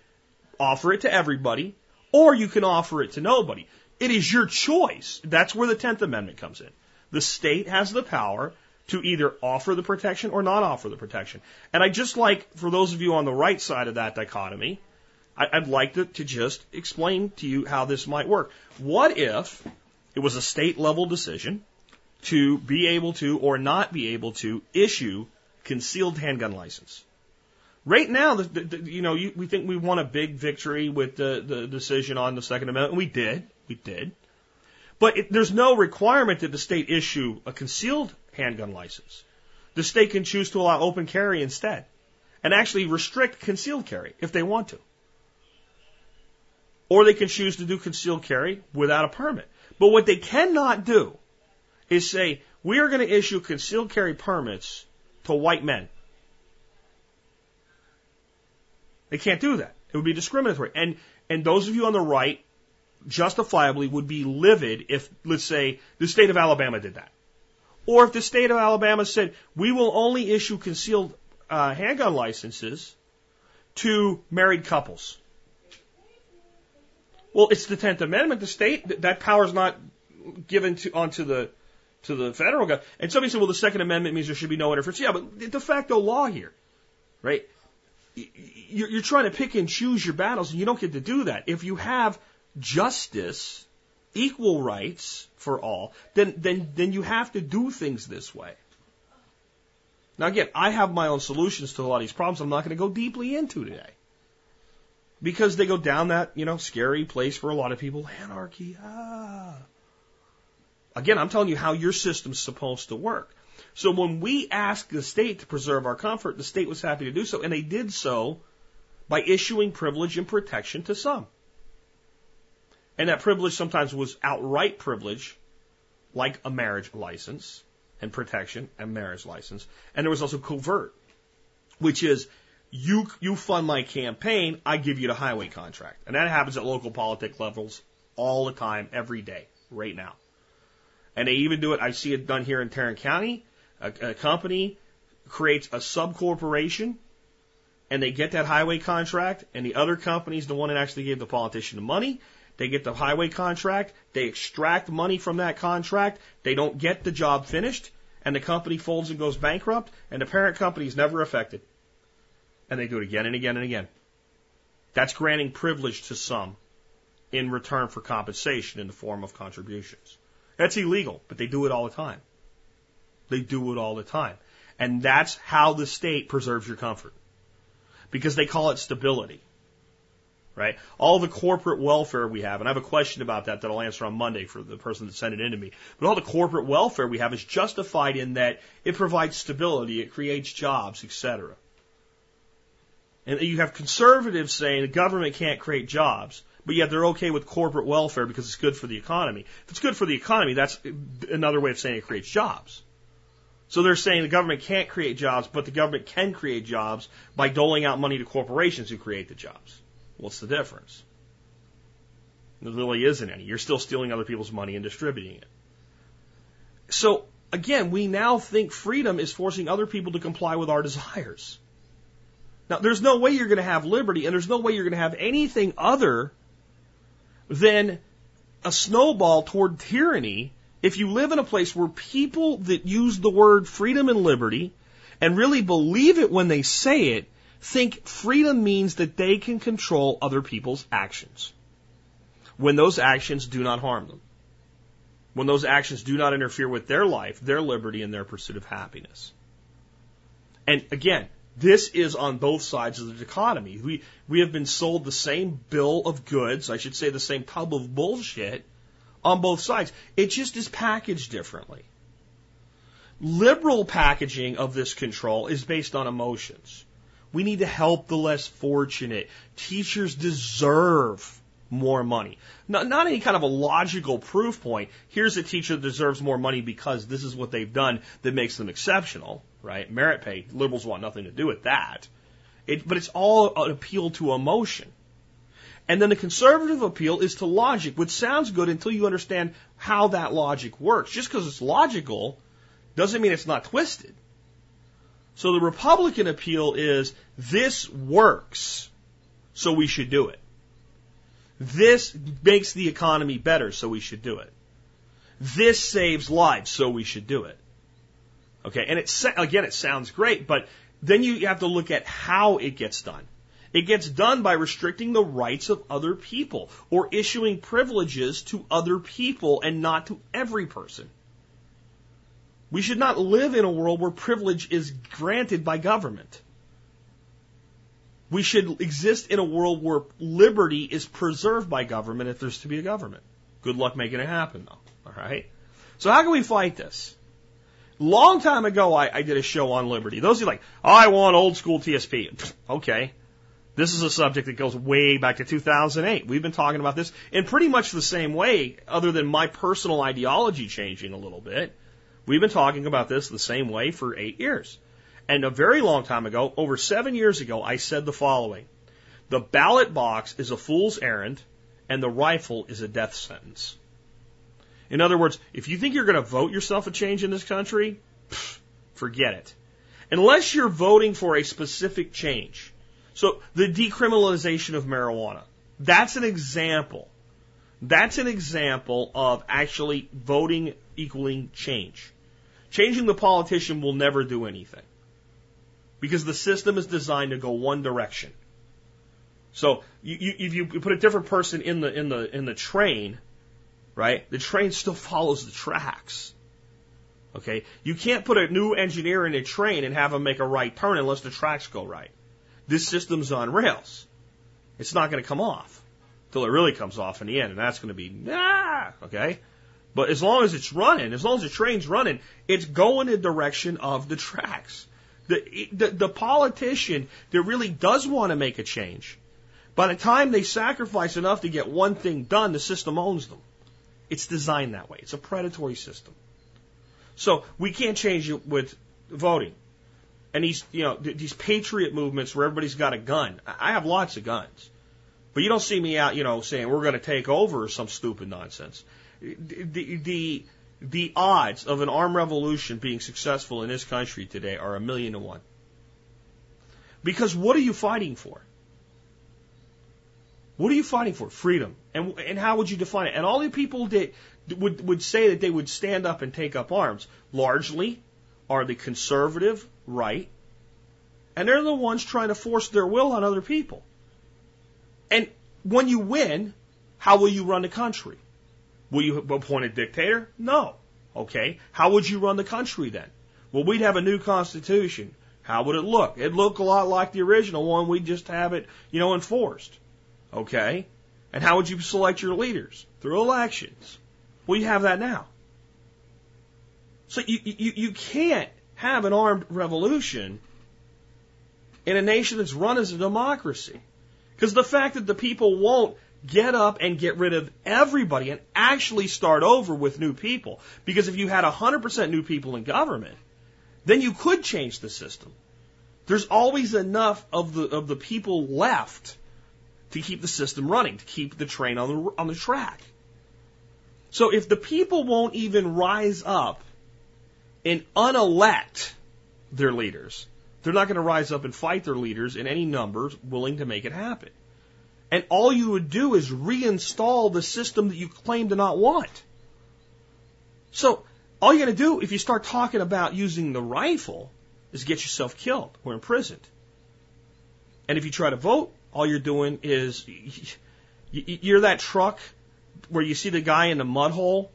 offer it to everybody or you can offer it to nobody. It is your choice. That's where the 10th Amendment comes in. The state has the power to either offer the protection or not offer the protection. And I just like, for those of you on the right side of that dichotomy, I'd like to, to just explain to you how this might work. What if it was a state level decision to be able to or not be able to issue concealed handgun license. Right now, the, the, you know, you, we think we won a big victory with the, the decision on the Second Amendment, and we did. We did. But it, there's no requirement that the state issue a concealed handgun license. The state can choose to allow open carry instead and actually restrict concealed carry if they want to. Or they can choose to do concealed carry without a permit. But what they cannot do is say, we are going to issue concealed carry permits to white men. They can't do that. It would be discriminatory. And, and those of you on the right justifiably would be livid if, let's say, the state of Alabama did that. Or if the state of Alabama said, we will only issue concealed uh, handgun licenses to married couples. Well, it's the 10th Amendment. The state, that power is not given to, onto the, to the federal government. And somebody said, well, the Second Amendment means there should be no interference. Yeah, but de facto law here, right? You're trying to pick and choose your battles, and you don't get to do that. If you have justice, equal rights for all, then, then, then you have to do things this way. Now again, I have my own solutions to a lot of these problems I'm not going to go deeply into today. Because they go down that, you know, scary place for a lot of people. Anarchy, ah. Again, I'm telling you how your system's supposed to work. So when we asked the state to preserve our comfort, the state was happy to do so, and they did so by issuing privilege and protection to some. And that privilege sometimes was outright privilege, like a marriage license and protection and marriage license. And there was also covert, which is you you fund my campaign, I give you the highway contract. And that happens at local politic levels all the time, every day, right now. And they even do it, I see it done here in Tarrant County. A, a company creates a sub corporation and they get that highway contract, and the other company is the one that actually gave the politician the money. They get the highway contract, they extract money from that contract, they don't get the job finished, and the company folds and goes bankrupt, and the parent company is never affected. And they do it again and again and again. That's granting privilege to some in return for compensation in the form of contributions. That's illegal, but they do it all the time. They do it all the time. And that's how the state preserves your comfort. Because they call it stability. Right? All the corporate welfare we have, and I have a question about that that I'll answer on Monday for the person that sent it in to me. But all the corporate welfare we have is justified in that it provides stability, it creates jobs, etc. And you have conservatives saying the government can't create jobs, but yet they're okay with corporate welfare because it's good for the economy. If it's good for the economy, that's another way of saying it creates jobs. So they're saying the government can't create jobs, but the government can create jobs by doling out money to corporations who create the jobs. What's the difference? There really isn't any. You're still stealing other people's money and distributing it. So again, we now think freedom is forcing other people to comply with our desires. Now, there's no way you're going to have liberty, and there's no way you're going to have anything other than a snowball toward tyranny if you live in a place where people that use the word freedom and liberty and really believe it when they say it think freedom means that they can control other people's actions when those actions do not harm them, when those actions do not interfere with their life, their liberty, and their pursuit of happiness. And again, this is on both sides of the dichotomy. We, we have been sold the same bill of goods, I should say the same tub of bullshit, on both sides. It just is packaged differently. Liberal packaging of this control is based on emotions. We need to help the less fortunate. Teachers deserve more money. Not, not any kind of a logical proof point. Here's a teacher that deserves more money because this is what they've done that makes them exceptional, right? Merit pay. Liberals want nothing to do with that. It, but it's all an appeal to emotion. And then the conservative appeal is to logic, which sounds good until you understand how that logic works. Just because it's logical doesn't mean it's not twisted. So the Republican appeal is this works, so we should do it. This makes the economy better, so we should do it. This saves lives, so we should do it. Okay, and it again, it sounds great, but then you have to look at how it gets done. It gets done by restricting the rights of other people or issuing privileges to other people and not to every person. We should not live in a world where privilege is granted by government. We should exist in a world where liberty is preserved by government if there's to be a government. Good luck making it happen, though. All right? So, how can we fight this? Long time ago, I, I did a show on liberty. Those are like, oh, I want old school TSP. okay. This is a subject that goes way back to 2008. We've been talking about this in pretty much the same way, other than my personal ideology changing a little bit. We've been talking about this the same way for eight years. And a very long time ago, over seven years ago, I said the following. The ballot box is a fool's errand and the rifle is a death sentence. In other words, if you think you're going to vote yourself a change in this country, pff, forget it. Unless you're voting for a specific change, so the decriminalization of marijuana, that's an example. That's an example of actually voting equaling change. Changing the politician will never do anything. Because the system is designed to go one direction. So you, you, if you put a different person in the in the in the train, right? The train still follows the tracks. Okay, you can't put a new engineer in a train and have him make a right turn unless the tracks go right this system's on rails. It's not going to come off till it really comes off in the end, and that's going to be ah, okay. But as long as it's running, as long as the train's running, it's going in the direction of the tracks. The, the, the politician that really does want to make a change, by the time they sacrifice enough to get one thing done, the system owns them. It's designed that way. It's a predatory system. So we can't change it with voting and these, you know, these patriot movements where everybody's got a gun. I have lots of guns. But you don't see me out, you know, saying we're going to take over or some stupid nonsense. The, the, the odds of an armed revolution being successful in this country today are a million to one. Because what are you fighting for? What are you fighting for? Freedom. And, and how would you define it? And all the people that would, would say that they would stand up and take up arms largely are the conservative right, and they're the ones trying to force their will on other people. And when you win, how will you run the country? Will you appoint a dictator? No. Okay. How would you run the country then? Well, we'd have a new constitution. How would it look? It'd look a lot like the original one. We'd just have it, you know, enforced. Okay. And how would you select your leaders? Through elections. Well, you have that now. So you, you, you can't have an armed revolution in a nation that's run as a democracy. Because the fact that the people won't get up and get rid of everybody and actually start over with new people. Because if you had 100% new people in government, then you could change the system. There's always enough of the, of the people left to keep the system running, to keep the train on the, on the track. So if the people won't even rise up and unelect their leaders, they're not going to rise up and fight their leaders in any numbers willing to make it happen. And all you would do is reinstall the system that you claim to not want. So all you're going to do if you start talking about using the rifle is get yourself killed or imprisoned. And if you try to vote, all you're doing is you're that truck where you see the guy in the mud hole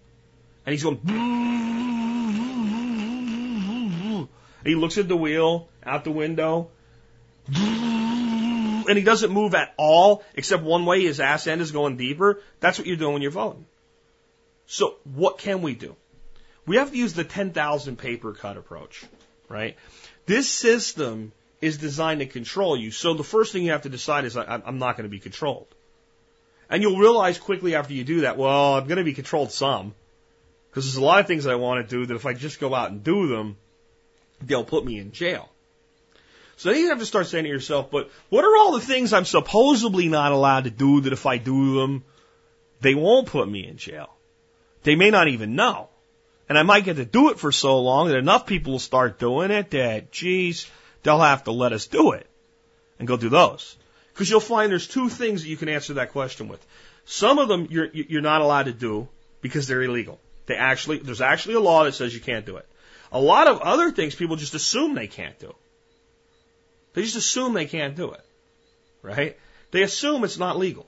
and he's going he looks at the wheel out the window and he doesn't move at all except one way his ass end is going deeper. That's what you're doing when you're voting. So what can we do? We have to use the 10,000 paper cut approach, right? This system is designed to control you. So the first thing you have to decide is I, I'm not going to be controlled. And you'll realize quickly after you do that, well, I'm going to be controlled some. Because there's a lot of things I want to do that if I just go out and do them, they'll put me in jail. So you have to start saying to yourself, but what are all the things I'm supposedly not allowed to do that if I do them, they won't put me in jail? They may not even know. And I might get to do it for so long that enough people will start doing it that, geez, they'll have to let us do it. And go do those. Because you'll find there's two things that you can answer that question with. Some of them you're, you're not allowed to do because they're illegal. They actually, there's actually a law that says you can't do it. A lot of other things people just assume they can't do. They just assume they can't do it. Right? They assume it's not legal.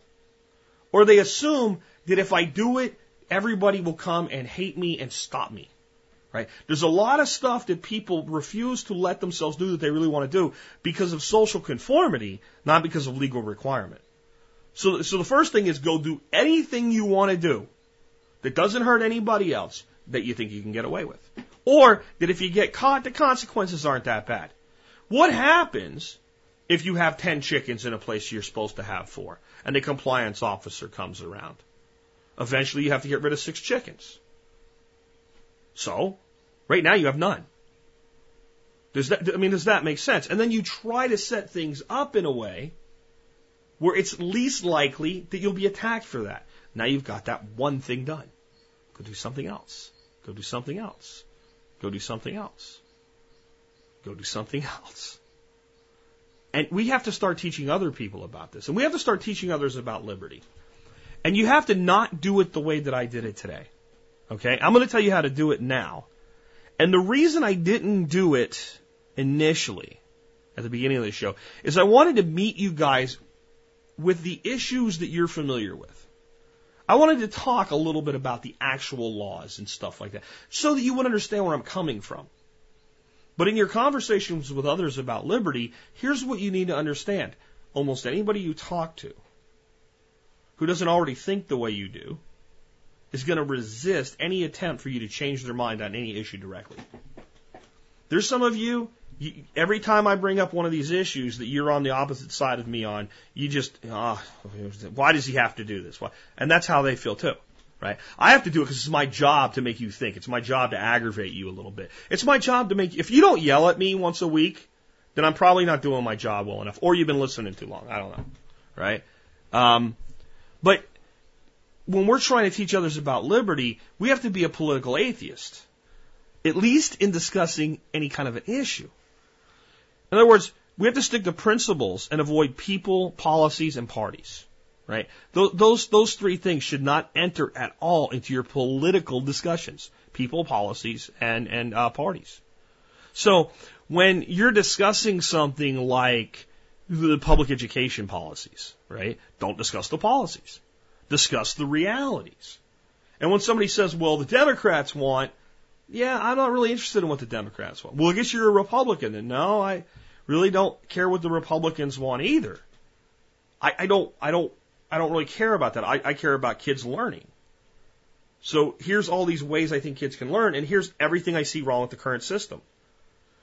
Or they assume that if I do it, everybody will come and hate me and stop me. Right? There's a lot of stuff that people refuse to let themselves do that they really want to do because of social conformity, not because of legal requirement. So, so the first thing is go do anything you want to do that doesn't hurt anybody else that you think you can get away with. Or that if you get caught, the consequences aren't that bad. What happens if you have 10 chickens in a place you're supposed to have four and the compliance officer comes around? Eventually you have to get rid of six chickens. So, right now you have none. Does that, I mean, does that make sense? And then you try to set things up in a way where it's least likely that you'll be attacked for that. Now you've got that one thing done. Go do something else. Go do something else. Go do something else. Go do something else. And we have to start teaching other people about this. And we have to start teaching others about liberty. And you have to not do it the way that I did it today. Okay? I'm going to tell you how to do it now. And the reason I didn't do it initially at the beginning of the show is I wanted to meet you guys with the issues that you're familiar with. I wanted to talk a little bit about the actual laws and stuff like that so that you would understand where I'm coming from. But in your conversations with others about liberty, here's what you need to understand. Almost anybody you talk to who doesn't already think the way you do is going to resist any attempt for you to change their mind on any issue directly. There's some of you, you every time I bring up one of these issues that you're on the opposite side of me on, you just, ah, why does he have to do this? Why? And that's how they feel too. Right? I have to do it because it's my job to make you think. It's my job to aggravate you a little bit. It's my job to make, if you don't yell at me once a week, then I'm probably not doing my job well enough, or you've been listening too long. I don't know. Right? Um, but when we're trying to teach others about liberty, we have to be a political atheist, at least in discussing any kind of an issue. In other words, we have to stick to principles and avoid people, policies, and parties. Right? Those, those three things should not enter at all into your political discussions. People, policies, and, and uh, parties. So, when you're discussing something like the public education policies, right? Don't discuss the policies discuss the realities. And when somebody says, well, the Democrats want Yeah, I'm not really interested in what the Democrats want. Well, I guess you're a Republican. And no, I really don't care what the Republicans want either. I, I don't, I don't, I don't really care about that. I, I care about kids learning. So here's all these ways I think kids can learn, and here's everything I see wrong with the current system.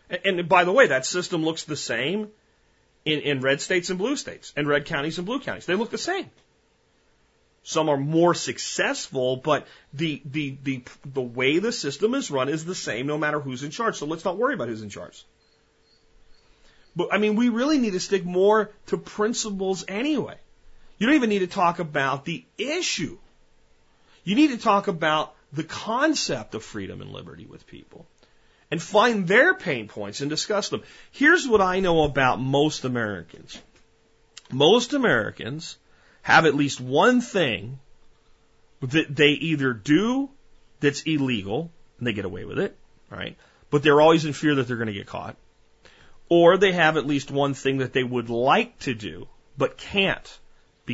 And, and by the way, that system looks the same in, in red states and blue states, and red counties and blue counties. They look the same. Some are more successful, but the, the, the, the way the system is run is the same no matter who's in charge. So let's not worry about who's in charge. But I mean, we really need to stick more to principles anyway. You don't even need to talk about the issue. You need to talk about the concept of freedom and liberty with people and find their pain points and discuss them. Here's what I know about most Americans. Most Americans have at least one thing that they either do that's illegal and they get away with it, right? But they're always in fear that they're going to get caught. Or they have at least one thing that they would like to do but can't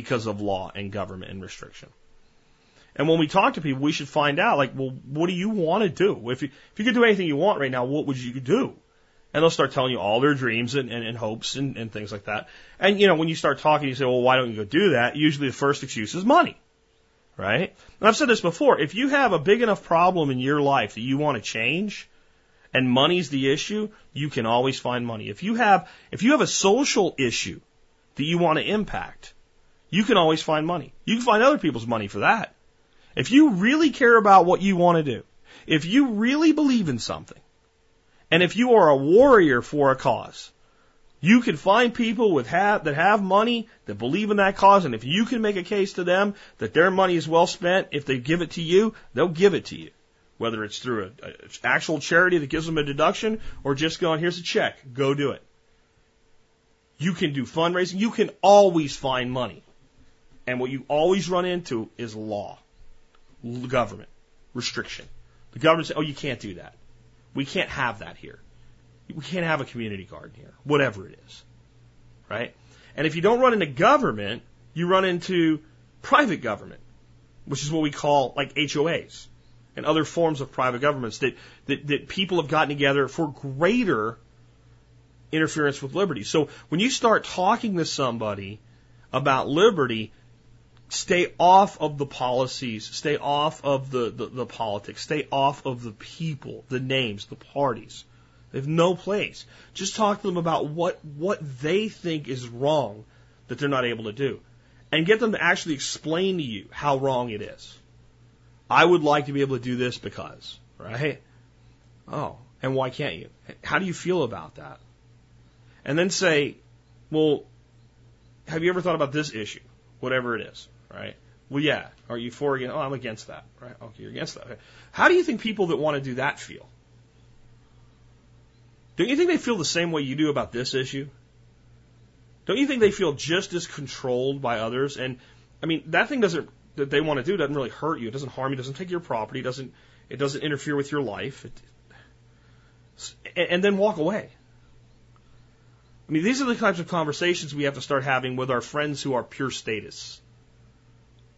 because of law and government and restriction. And when we talk to people, we should find out, like, well, what do you want to do? If you, if you could do anything you want right now, what would you do? And they'll start telling you all their dreams and, and, and hopes and, and things like that. And, you know, when you start talking, you say, well, why don't you go do that? Usually the first excuse is money. Right? And I've said this before. If you have a big enough problem in your life that you want to change, and money's the issue, you can always find money. If you have, if you have a social issue that you want to impact, you can always find money. You can find other people's money for that. If you really care about what you want to do, if you really believe in something, and if you are a warrior for a cause, you can find people with have, that have money that believe in that cause, and if you can make a case to them that their money is well spent, if they give it to you, they'll give it to you. Whether it's through an actual charity that gives them a deduction, or just going, here's a check, go do it. You can do fundraising. You can always find money. And what you always run into is law government restriction. The government says, oh, you can't do that. We can't have that here. We can't have a community garden here, whatever it is. Right? And if you don't run into government, you run into private government, which is what we call like HOAs and other forms of private governments that, that, that people have gotten together for greater interference with liberty. So when you start talking to somebody about liberty, stay off of the policies, stay off of the, the, the, politics, stay off of the people, the names, the parties. They have no place. Just talk to them about what, what they think is wrong that they're not able to do. And get them to actually explain to you how wrong it is. I would like to be able to do this because, right? Oh, and why can't you? How do you feel about that? And then say, well, have you ever thought about this issue? Whatever it is right? Well, yeah. Are you for against? Oh, I'm against that, right? Okay, you're against that. Okay. How do you think people that want to do that feel? Don't you think they feel the same way you do about this issue? Don't you think they feel just as controlled by others? And I mean, that thing doesn't that they want to do doesn't really hurt you. It doesn't harm you. It doesn't take your property. It doesn't it doesn't interfere with your life. It, and, then walk away. I mean, these are the types of conversations we have to start having with our friends who are pure statists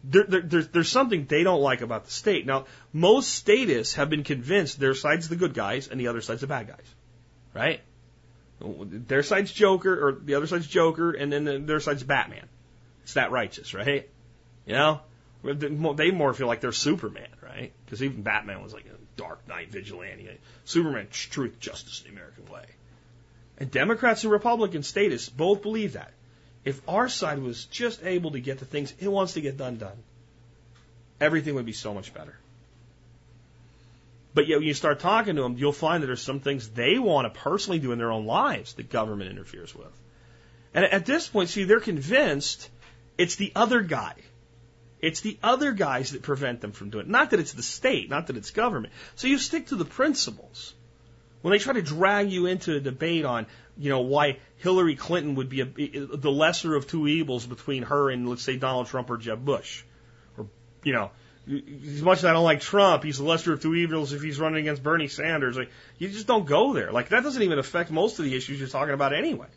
there, there, there's, there's something they don't like about the state. Now, most statists have been convinced their side's the good guys and the other side's the bad guys, right? Their side's Joker or the other side's Joker, and then their side's Batman. It's that righteous, right? You know, they more feel like they're Superman, right? Because even Batman was like a Dark Knight vigilante. Superman, truth, justice, the American way. And Democrats and Republican statists both believe that. If our side was just able to get the things it wants to get done done, everything would be so much better. But yet, when you start talking to them, you'll find that there's some things they want to personally do in their own lives that government interferes with. And at this point, see, they're convinced it's the other guy. It's the other guys that prevent them from doing it. Not that it's the state, not that it's government. So you stick to the principles. When they try to drag you into a debate on, you know, why Hillary Clinton would be a, the lesser of two evils between her and, let's say, Donald Trump or Jeb Bush, or, you know, as much as I don't like Trump, he's the lesser of two evils if he's running against Bernie Sanders. Like, you just don't go there. Like, that doesn't even affect most of the issues you're talking about anyway.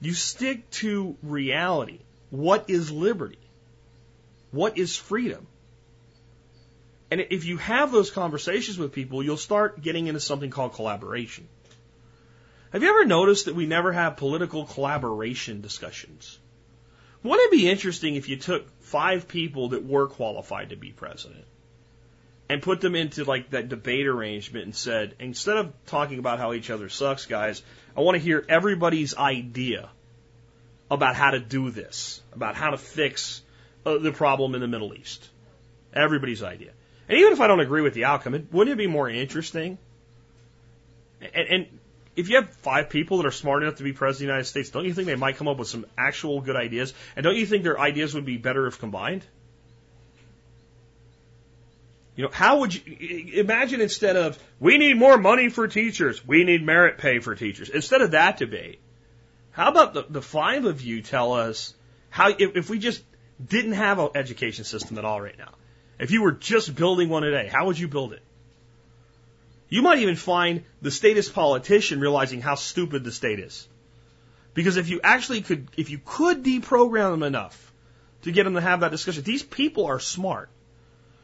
You stick to reality. What is liberty? What is freedom? And if you have those conversations with people, you'll start getting into something called collaboration. Have you ever noticed that we never have political collaboration discussions? Wouldn't it be interesting if you took five people that were qualified to be president and put them into like that debate arrangement and said, instead of talking about how each other sucks, guys, I want to hear everybody's idea about how to do this, about how to fix uh, the problem in the Middle East. Everybody's idea. And even if I don't agree with the outcome, it, wouldn't it be more interesting? And, and if you have five people that are smart enough to be president of the United States, don't you think they might come up with some actual good ideas? And don't you think their ideas would be better if combined? You know, how would you imagine instead of we need more money for teachers, we need merit pay for teachers, instead of that debate, how about the, the five of you tell us how if, if we just didn't have an education system at all right now, if you were just building one today, how would you build it? You might even find the statist politician realizing how stupid the state is. Because if you actually could, if you could deprogram them enough to get them to have that discussion, these people are smart.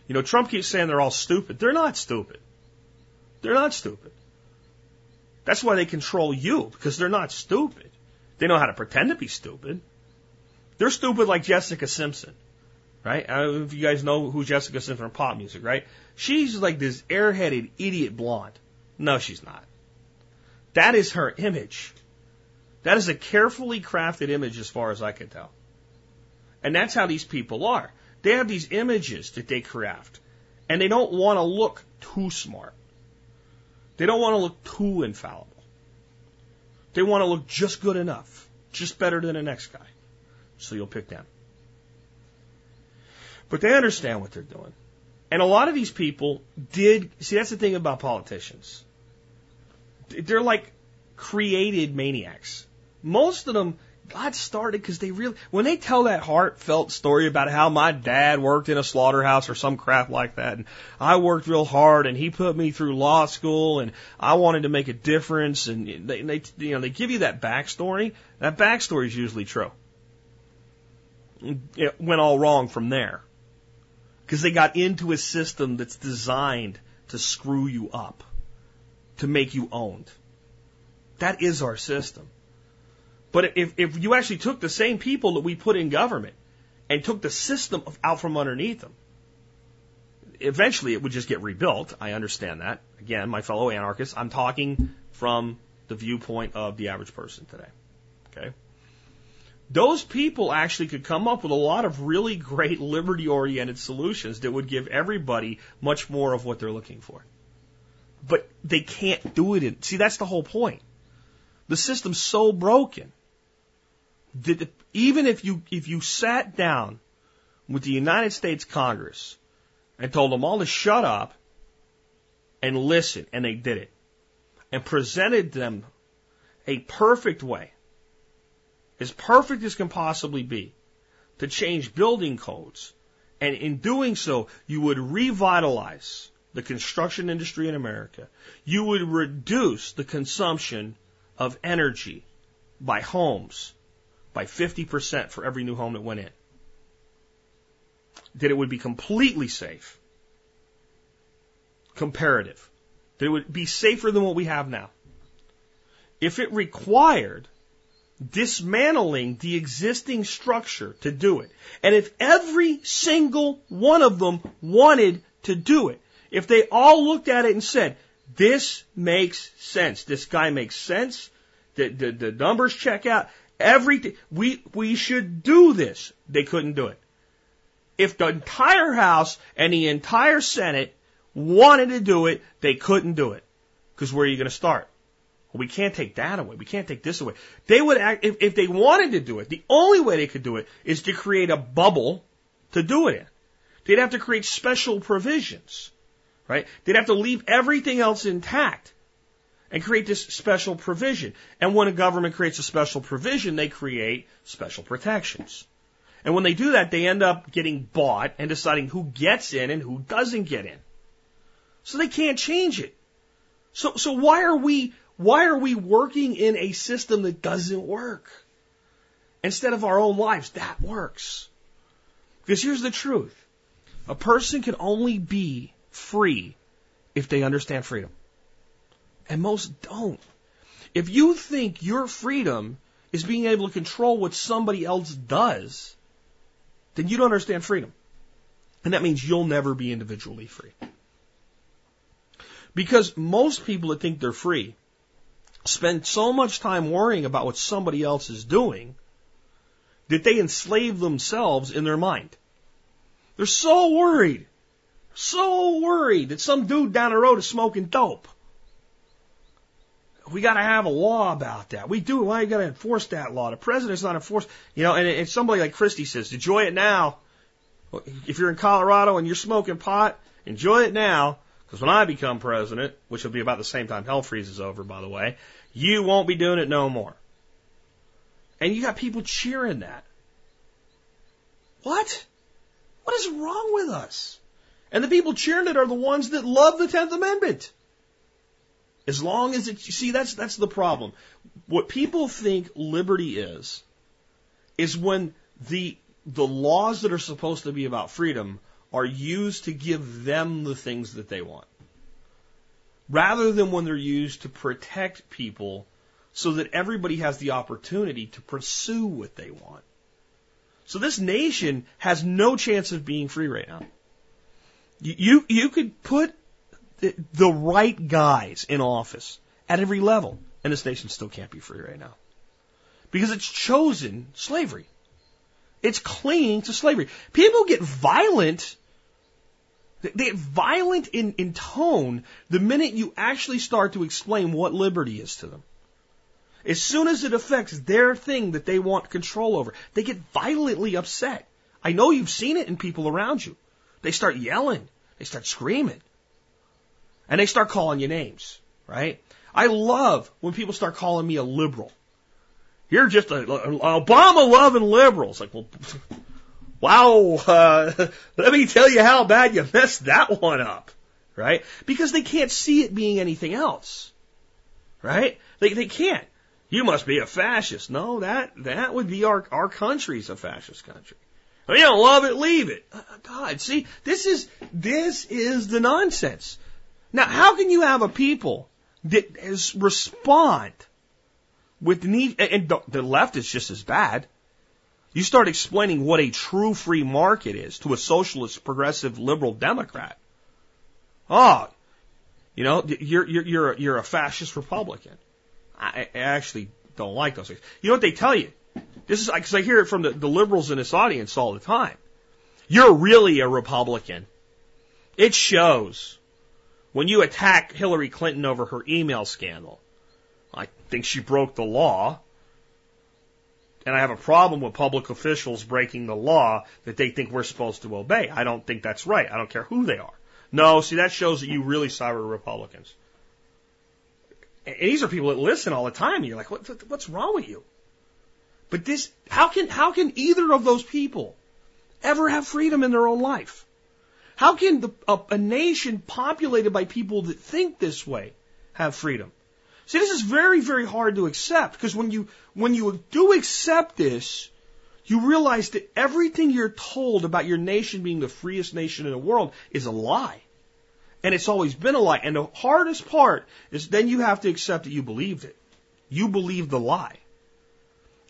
You know, Trump keeps saying they're all stupid. They're not stupid. They're not stupid. That's why they control you, because they're not stupid. They know how to pretend to be stupid. They're stupid like Jessica Simpson, right? I don't know if you guys know who Jessica Simpson from pop music, right? She's like this airheaded idiot blonde. No, she's not. That is her image. That is a carefully crafted image as far as I can tell. And that's how these people are. They have these images that they craft, and they don't want to look too smart. They don't want to look too infallible. They want to look just good enough, just better than the next guy. So you'll pick them. But they understand what they're doing. And a lot of these people did, see, that's the thing about politicians. They're like created maniacs. Most of them got started because they really, when they tell that heartfelt story about how my dad worked in a slaughterhouse or some crap like that, and I worked real hard, and he put me through law school, and I wanted to make a difference, and they, they you know, they give you that backstory. That backstory is usually true. It went all wrong from there because they got into a system that's designed to screw you up, to make you owned. That is our system. But if, if you actually took the same people that we put in government and took the system out from underneath them, eventually it would just get rebuilt. I understand that. Again, my fellow anarchists, I'm talking from the viewpoint of the average person today. Okay? Those people actually could come up with a lot of really great liberty oriented solutions that would give everybody much more of what they're looking for. But they can't do it in, see, that's the whole point. The system's so broken that even if you, if you sat down with the United States Congress and told them all to shut up and listen, and they did it, and presented them a perfect way, as perfect as can possibly be, to change building codes. And in doing so, you would revitalize the construction industry in America. You would reduce the consumption of energy by homes by 50% for every new home that went in. That it would be completely safe. Comparative. That it would be safer than what we have now. If it required dismantling the existing structure to do it, and if every single one of them wanted to do it, if they all looked at it and said, this makes sense, this guy makes sense, the, the, the numbers check out, Everything we we should do this. They couldn't do it. If the entire House and the entire Senate wanted to do it, they couldn't do it. Because where are you going to start? Well, we can't take that away. We can't take this away. They would act, if, if they wanted to do it, the only way they could do it is to create a bubble to do it in. They'd have to create special provisions, right? They'd have to leave everything else intact and create this special provision. And when a government creates a special provision, they create special protections. And when they do that, they end up getting bought and deciding who gets in and who doesn't get in. So they can't change it. So, so why are we, why are we working in a system that doesn't work? Instead of our own lives, that works. Because here's the truth. A person can only be free if they understand freedom. And most don't. If you think your freedom is being able to control what somebody else does, then you don't understand freedom. And that means you'll never be individually free. Because most people that think they're free spend so much time worrying about what somebody else is doing that they enslave themselves in their mind. They're so worried, so worried that some dude down the road is smoking dope. We got to have a law about that. We do. Why you got to enforce that law? The president's not enforced. You know, and, and somebody like Christie says, enjoy it now. If you're in Colorado and you're smoking pot, enjoy it now. Because when I become president, which will be about the same time hell freezes over, by the way, you won't be doing it no more. And you got people cheering that. What? What is wrong with us? And the people cheering it are the ones that love the Tenth Amendment. As long as it, you see, that's, that's the problem. What people think liberty is, is when the, the laws that are supposed to be about freedom are used to give them the things that they want. Rather than when they're used to protect people so that everybody has the opportunity to pursue what they want. So this nation has no chance of being free right now. You, you could put the right guys in office at every level, and this nation still can't be free right now. Because it's chosen slavery. It's clinging to slavery. People get violent. They get violent in, in tone the minute you actually start to explain what liberty is to them. As soon as it affects their thing that they want control over, they get violently upset. I know you've seen it in people around you. They start yelling. They start screaming. And they start calling you names, right? I love when people start calling me a liberal. You're just a, Obama loving liberal. It's like, well, wow, uh, let me tell you how bad you messed that one up, right? Because they can't see it being anything else, right? They, they can't. You must be a fascist. No, that, that would be our, our country's a fascist country. If you don't love it, leave it. Uh, God, see, this is, this is the nonsense. Now, how can you have a people that is, respond with the need, and the, the left is just as bad. You start explaining what a true free market is to a socialist, progressive, liberal Democrat. Oh, you know, you're, you're, you're, a, you're a fascist Republican. I, I actually don't like those things. You know what they tell you? This is because I hear it from the, the liberals in this audience all the time. You're really a Republican. It shows when you attack Hillary Clinton over her email scandal. I think she broke the law. And I have a problem with public officials breaking the law that they think we're supposed to obey. I don't think that's right. I don't care who they are. No, see, that shows that you really with Republicans. And these are people that listen all the time. You're like, what, what's wrong with you? But this, how can, how can either of those people ever have freedom in their own life? How can the, a, a nation populated by people that think this way have freedom? See, this is very, very hard to accept because when you, when you do accept this, you realize that everything you're told about your nation being the freest nation in the world is a lie. And it's always been a lie. And the hardest part is then you have to accept that you believed it. You believed the lie.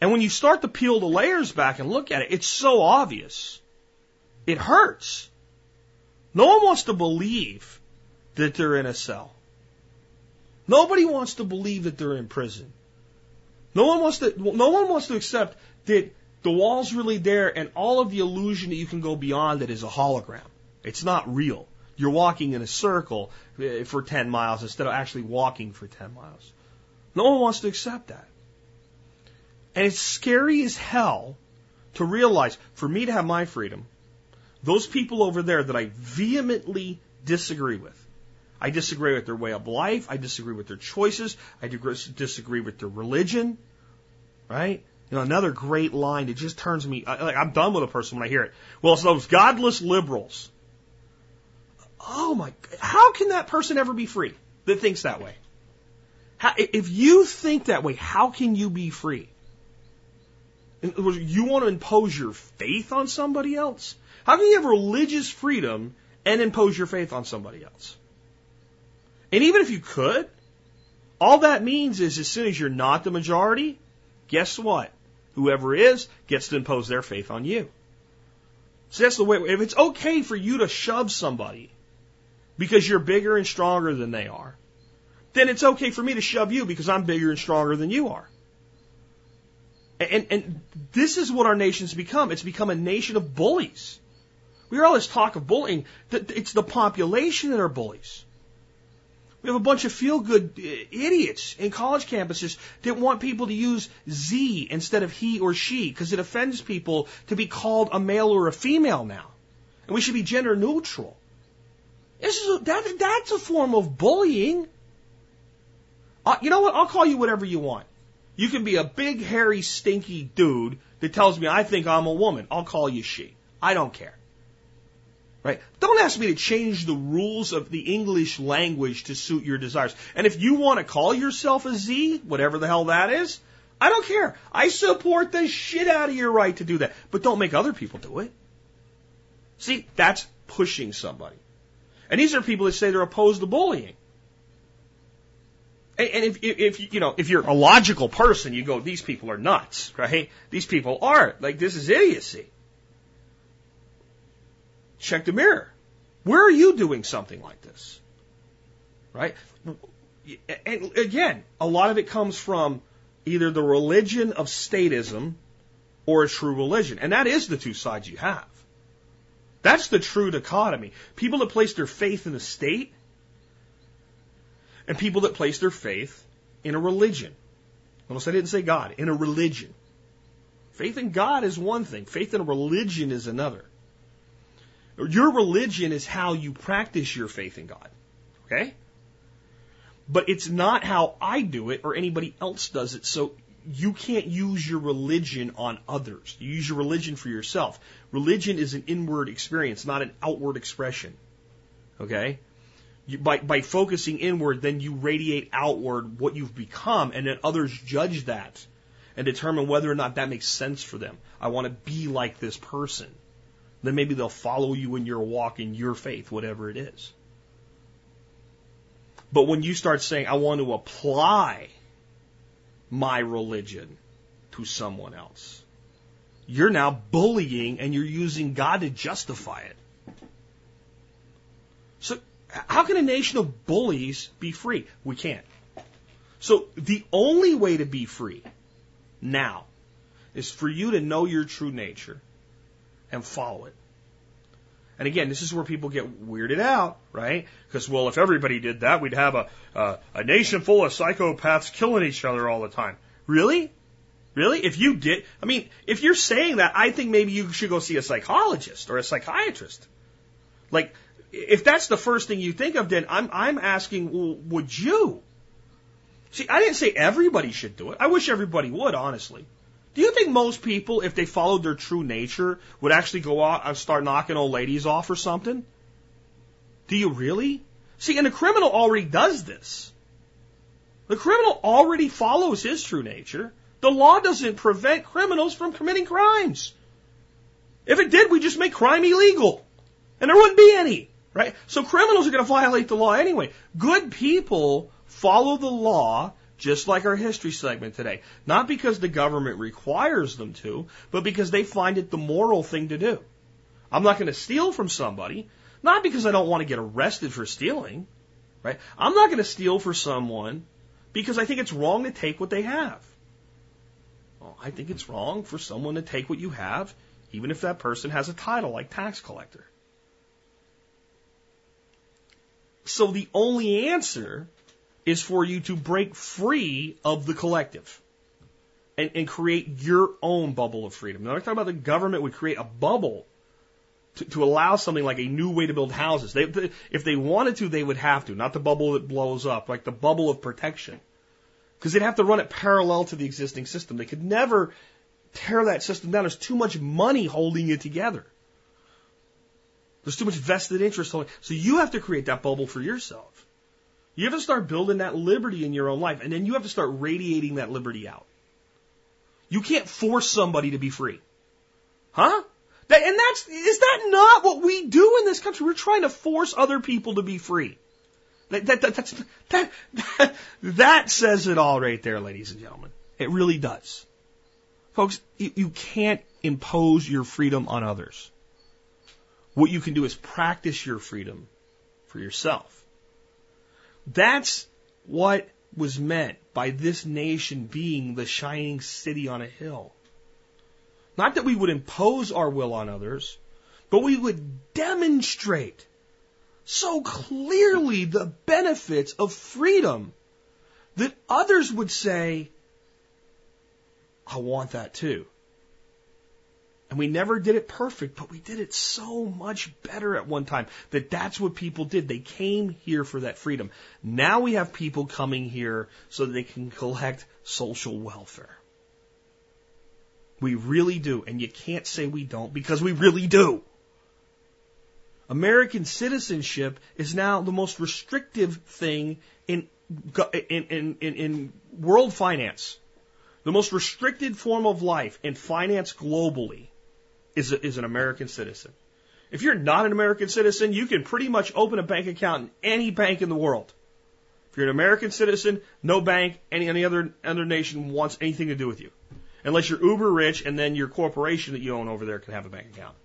And when you start to peel the layers back and look at it, it's so obvious. It hurts. No one wants to believe that they're in a cell. Nobody wants to believe that they're in prison. No one wants to, no one wants to accept that the wall's really there and all of the illusion that you can go beyond it is a hologram. It's not real. You're walking in a circle eh, for 10 miles instead of actually walking for 10 miles. No one wants to accept that. And it's scary as hell to realize for me to have my freedom, those people over there that I vehemently disagree with. I disagree with their way of life. I disagree with their choices. I disagree with their religion. Right? You know, another great line that just turns me, like, I'm done with a person when I hear it. Well, it's those godless liberals. Oh my, how can that person ever be free that thinks that way? How, if you think that way, how can you be free? You want to impose your faith on somebody else? How can you have religious freedom and impose your faith on somebody else. And even if you could, all that means is as soon as you're not the majority, guess what? Whoever is gets to impose their faith on you. So that's the way, if it's okay for you to shove somebody because you're bigger and stronger than they are, then it's okay for me to shove you because I'm bigger and stronger than you are. And, and this is what our nation's become. It's become a nation of bullies. We hear all this talk of bullying. It's the population that are bullies. We have a bunch of feel good uh, idiots in college campuses that want people to use Z instead of he or she because it offends people to be called a male or a female now. And we should be gender neutral. This is a, that, that's a form of bullying. Uh, you know what? I'll call you whatever you want. You can be a big, hairy, stinky dude that tells me I think I'm a woman. I'll call you she. I don't care. Right? Don't ask me to change the rules of the English language to suit your desires. And if you want to call yourself a Z, whatever the hell that is, I don't care. I support the shit out of your right to do that. But don't make other people do it. See, that's pushing somebody. And these are people that say they're opposed to bullying. And if, if, you know, if you're a logical person, you go, these people are nuts, right? These people are. Like, this is idiocy. Check the mirror. Where are you doing something like this? Right? And again, a lot of it comes from either the religion of statism or a true religion. And that is the two sides you have. That's the true dichotomy. People that place their faith in the state and people that place their faith in a religion. Notice I didn't say God, in a religion. Faith in God is one thing, faith in a religion is another. Your religion is how you practice your faith in God. Okay? But it's not how I do it or anybody else does it. So you can't use your religion on others. You use your religion for yourself. Religion is an inward experience, not an outward expression. Okay? You, by, by focusing inward, then you radiate outward what you've become, and then others judge that and determine whether or not that makes sense for them. I want to be like this person then maybe they'll follow you in your walk in your faith, whatever it is. But when you start saying, I want to apply my religion to someone else, you're now bullying and you're using God to justify it. So, how can a nation of bullies be free? We can't. So, the only way to be free now is for you to know your true nature and follow it. And again, this is where people get weirded out, right? Because well, if everybody did that, we'd have a, a nation full of psychopaths killing each other all the time. Really? Really? If you did, I mean, if you're saying that, I think maybe you should go see a psychologist or a psychiatrist. Like, if that's the first thing you think of, then I'm I'm asking, well, would you? See, I didn't say everybody should do it. I wish everybody would, honestly. Do you think most people, if they followed their true nature, would actually go out and start knocking old ladies off or something? Do you really? See, and the criminal already does this. The criminal already follows his true nature. The law doesn't prevent criminals from committing crimes. If it did, we'd just make crime illegal. And there wouldn't be any, right? So criminals are going to violate the law anyway. Good people follow the law just like our history segment today. Not because the government requires them to, but because they find it the moral thing to do. I'm not going to steal from somebody, not because I don't want to get arrested for stealing, right? I'm not going to steal for someone because I think it's wrong to take what they have. Well, I think it's wrong for someone to take what you have, even if that person has a title like tax collector. So the only answer is for you to break free of the collective and, and create your own bubble of freedom. Now, I'm talking about the government would create a bubble to, to allow something like a new way to build houses. They, if they wanted to, they would have to, not the bubble that blows up, like the bubble of protection. Because they'd have to run it parallel to the existing system. They could never tear that system down. There's too much money holding it together. There's too much vested interest holding. So you have to create that bubble for yourself. You have to start building that liberty in your own life, and then you have to start radiating that liberty out. You can't force somebody to be free. Huh? And that's, is that not what we do in this country? We're trying to force other people to be free. That, that, that, that, that, that says it all right there, ladies and gentlemen. It really does. Folks, you, you can't impose your freedom on others. What you can do is practice your freedom for yourself. That's what was meant by this nation being the shining city on a hill. Not that we would impose our will on others, but we would demonstrate so clearly the benefits of freedom that others would say, I want that too. And we never did it perfect, but we did it so much better at one time that that's what people did. They came here for that freedom. Now we have people coming here so that they can collect social welfare. We really do. And you can't say we don't because we really do. American citizenship is now the most restrictive thing in, in, in, in, world finance. The most restricted form of life in finance globally is, a, is an American citizen. If you're not an American citizen, you can pretty much open a bank account in any bank in the world. If you're an American citizen, no bank, any, any other, other nation wants anything to do with you. Unless you're uber rich and then your corporation that you own over there can have a bank account.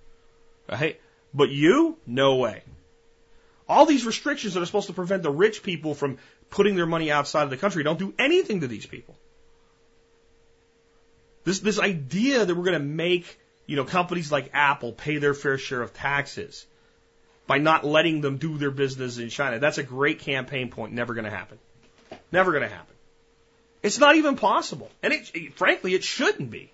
Right? But you? No way. All these restrictions that are supposed to prevent the rich people from putting their money outside of the country don't do anything to these people. This, this idea that we're going to make you know, companies like Apple pay their fair share of taxes by not letting them do their business in China. That's a great campaign point. Never going to happen. Never going to happen. It's not even possible. And it, frankly, it shouldn't be.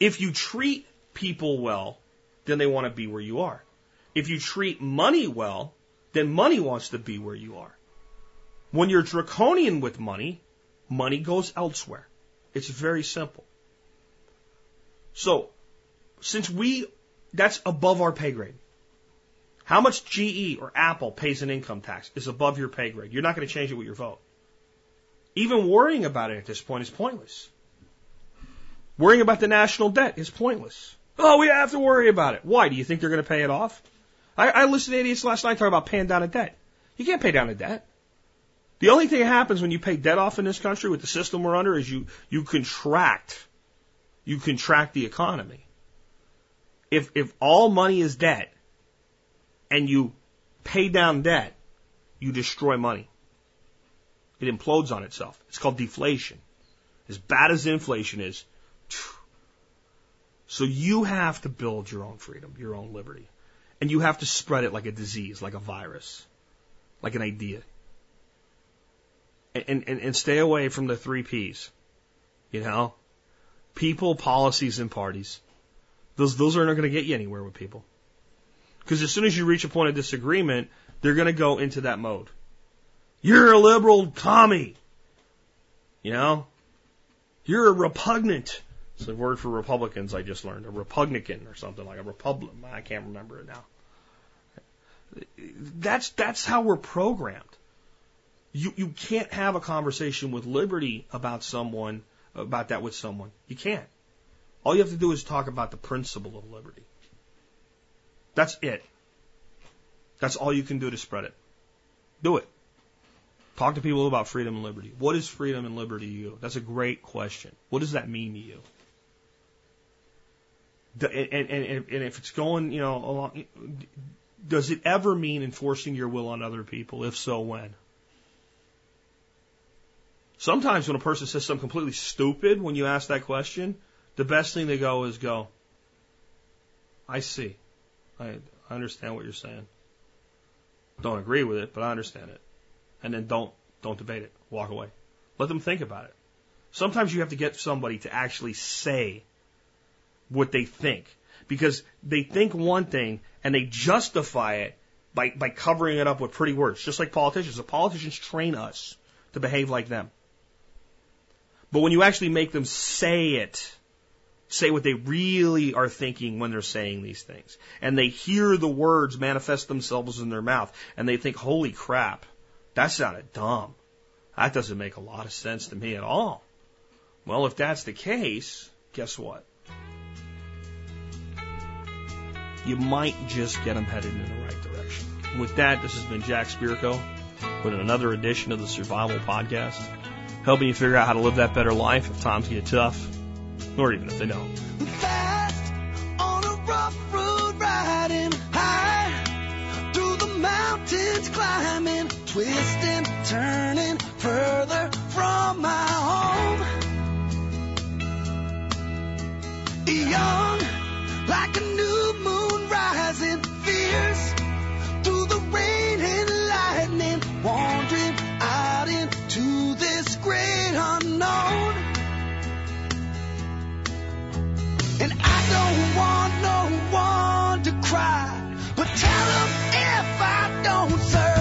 If you treat people well, then they want to be where you are. If you treat money well, then money wants to be where you are. When you're draconian with money, money goes elsewhere. It's very simple. So since we, that's above our pay grade. How much GE or Apple pays in income tax is above your pay grade. You're not going to change it with your vote. Even worrying about it at this point is pointless. Worrying about the national debt is pointless. Oh, we have to worry about it. Why? Do you think they're going to pay it off? I, I listened to idiots last night talking about paying down a debt. You can't pay down a debt. The only thing that happens when you pay debt off in this country with the system we're under is you, you contract. You contract the economy if if all money is debt and you pay down debt, you destroy money. It implodes on itself. It's called deflation. As bad as inflation is. So you have to build your own freedom, your own liberty. And you have to spread it like a disease, like a virus, like an idea. And, and, and stay away from the three P's. You know? People, policies, and parties. Those, those are not going to get you anywhere with people. Because as soon as you reach a point of disagreement, they're going to go into that mode. You're a liberal commie. You know? You're a repugnant. It's a word for Republicans I just learned. A republican or something like a republic. I can't remember it now. That's, that's how we're programmed. You, you can't have a conversation with liberty about someone, about that with someone. You can't. All you have to do is talk about the principle of liberty. That's it. That's all you can do to spread it. Do it. Talk to people about freedom and liberty. What is freedom and liberty to you? That's a great question. What does that mean to you? And, and, and if it's going, you know, along, does it ever mean enforcing your will on other people? If so, when? Sometimes when a person says something completely stupid when you ask that question, the best thing to go is go, I see. I, understand what you're saying. Don't agree with it, but I understand it. And then don't, don't debate it. Walk away. Let them think about it. Sometimes you have to get somebody to actually say what they think because they think one thing and they justify it by, by covering it up with pretty words, just like politicians. The politicians train us to behave like them. But when you actually make them say it, say what they really are thinking when they're saying these things. And they hear the words manifest themselves in their mouth and they think, holy crap, that sounded dumb. That doesn't make a lot of sense to me at all. Well, if that's the case, guess what? You might just get them headed in the right direction. With that, this has been Jack Spirko with another edition of the Survival Podcast, helping you figure out how to live that better life if times get tough or even if they don't. Fast on a rough road, riding high through the mountains, climbing, twisting, turning further from my home. Young cry, but tell them if I don't serve.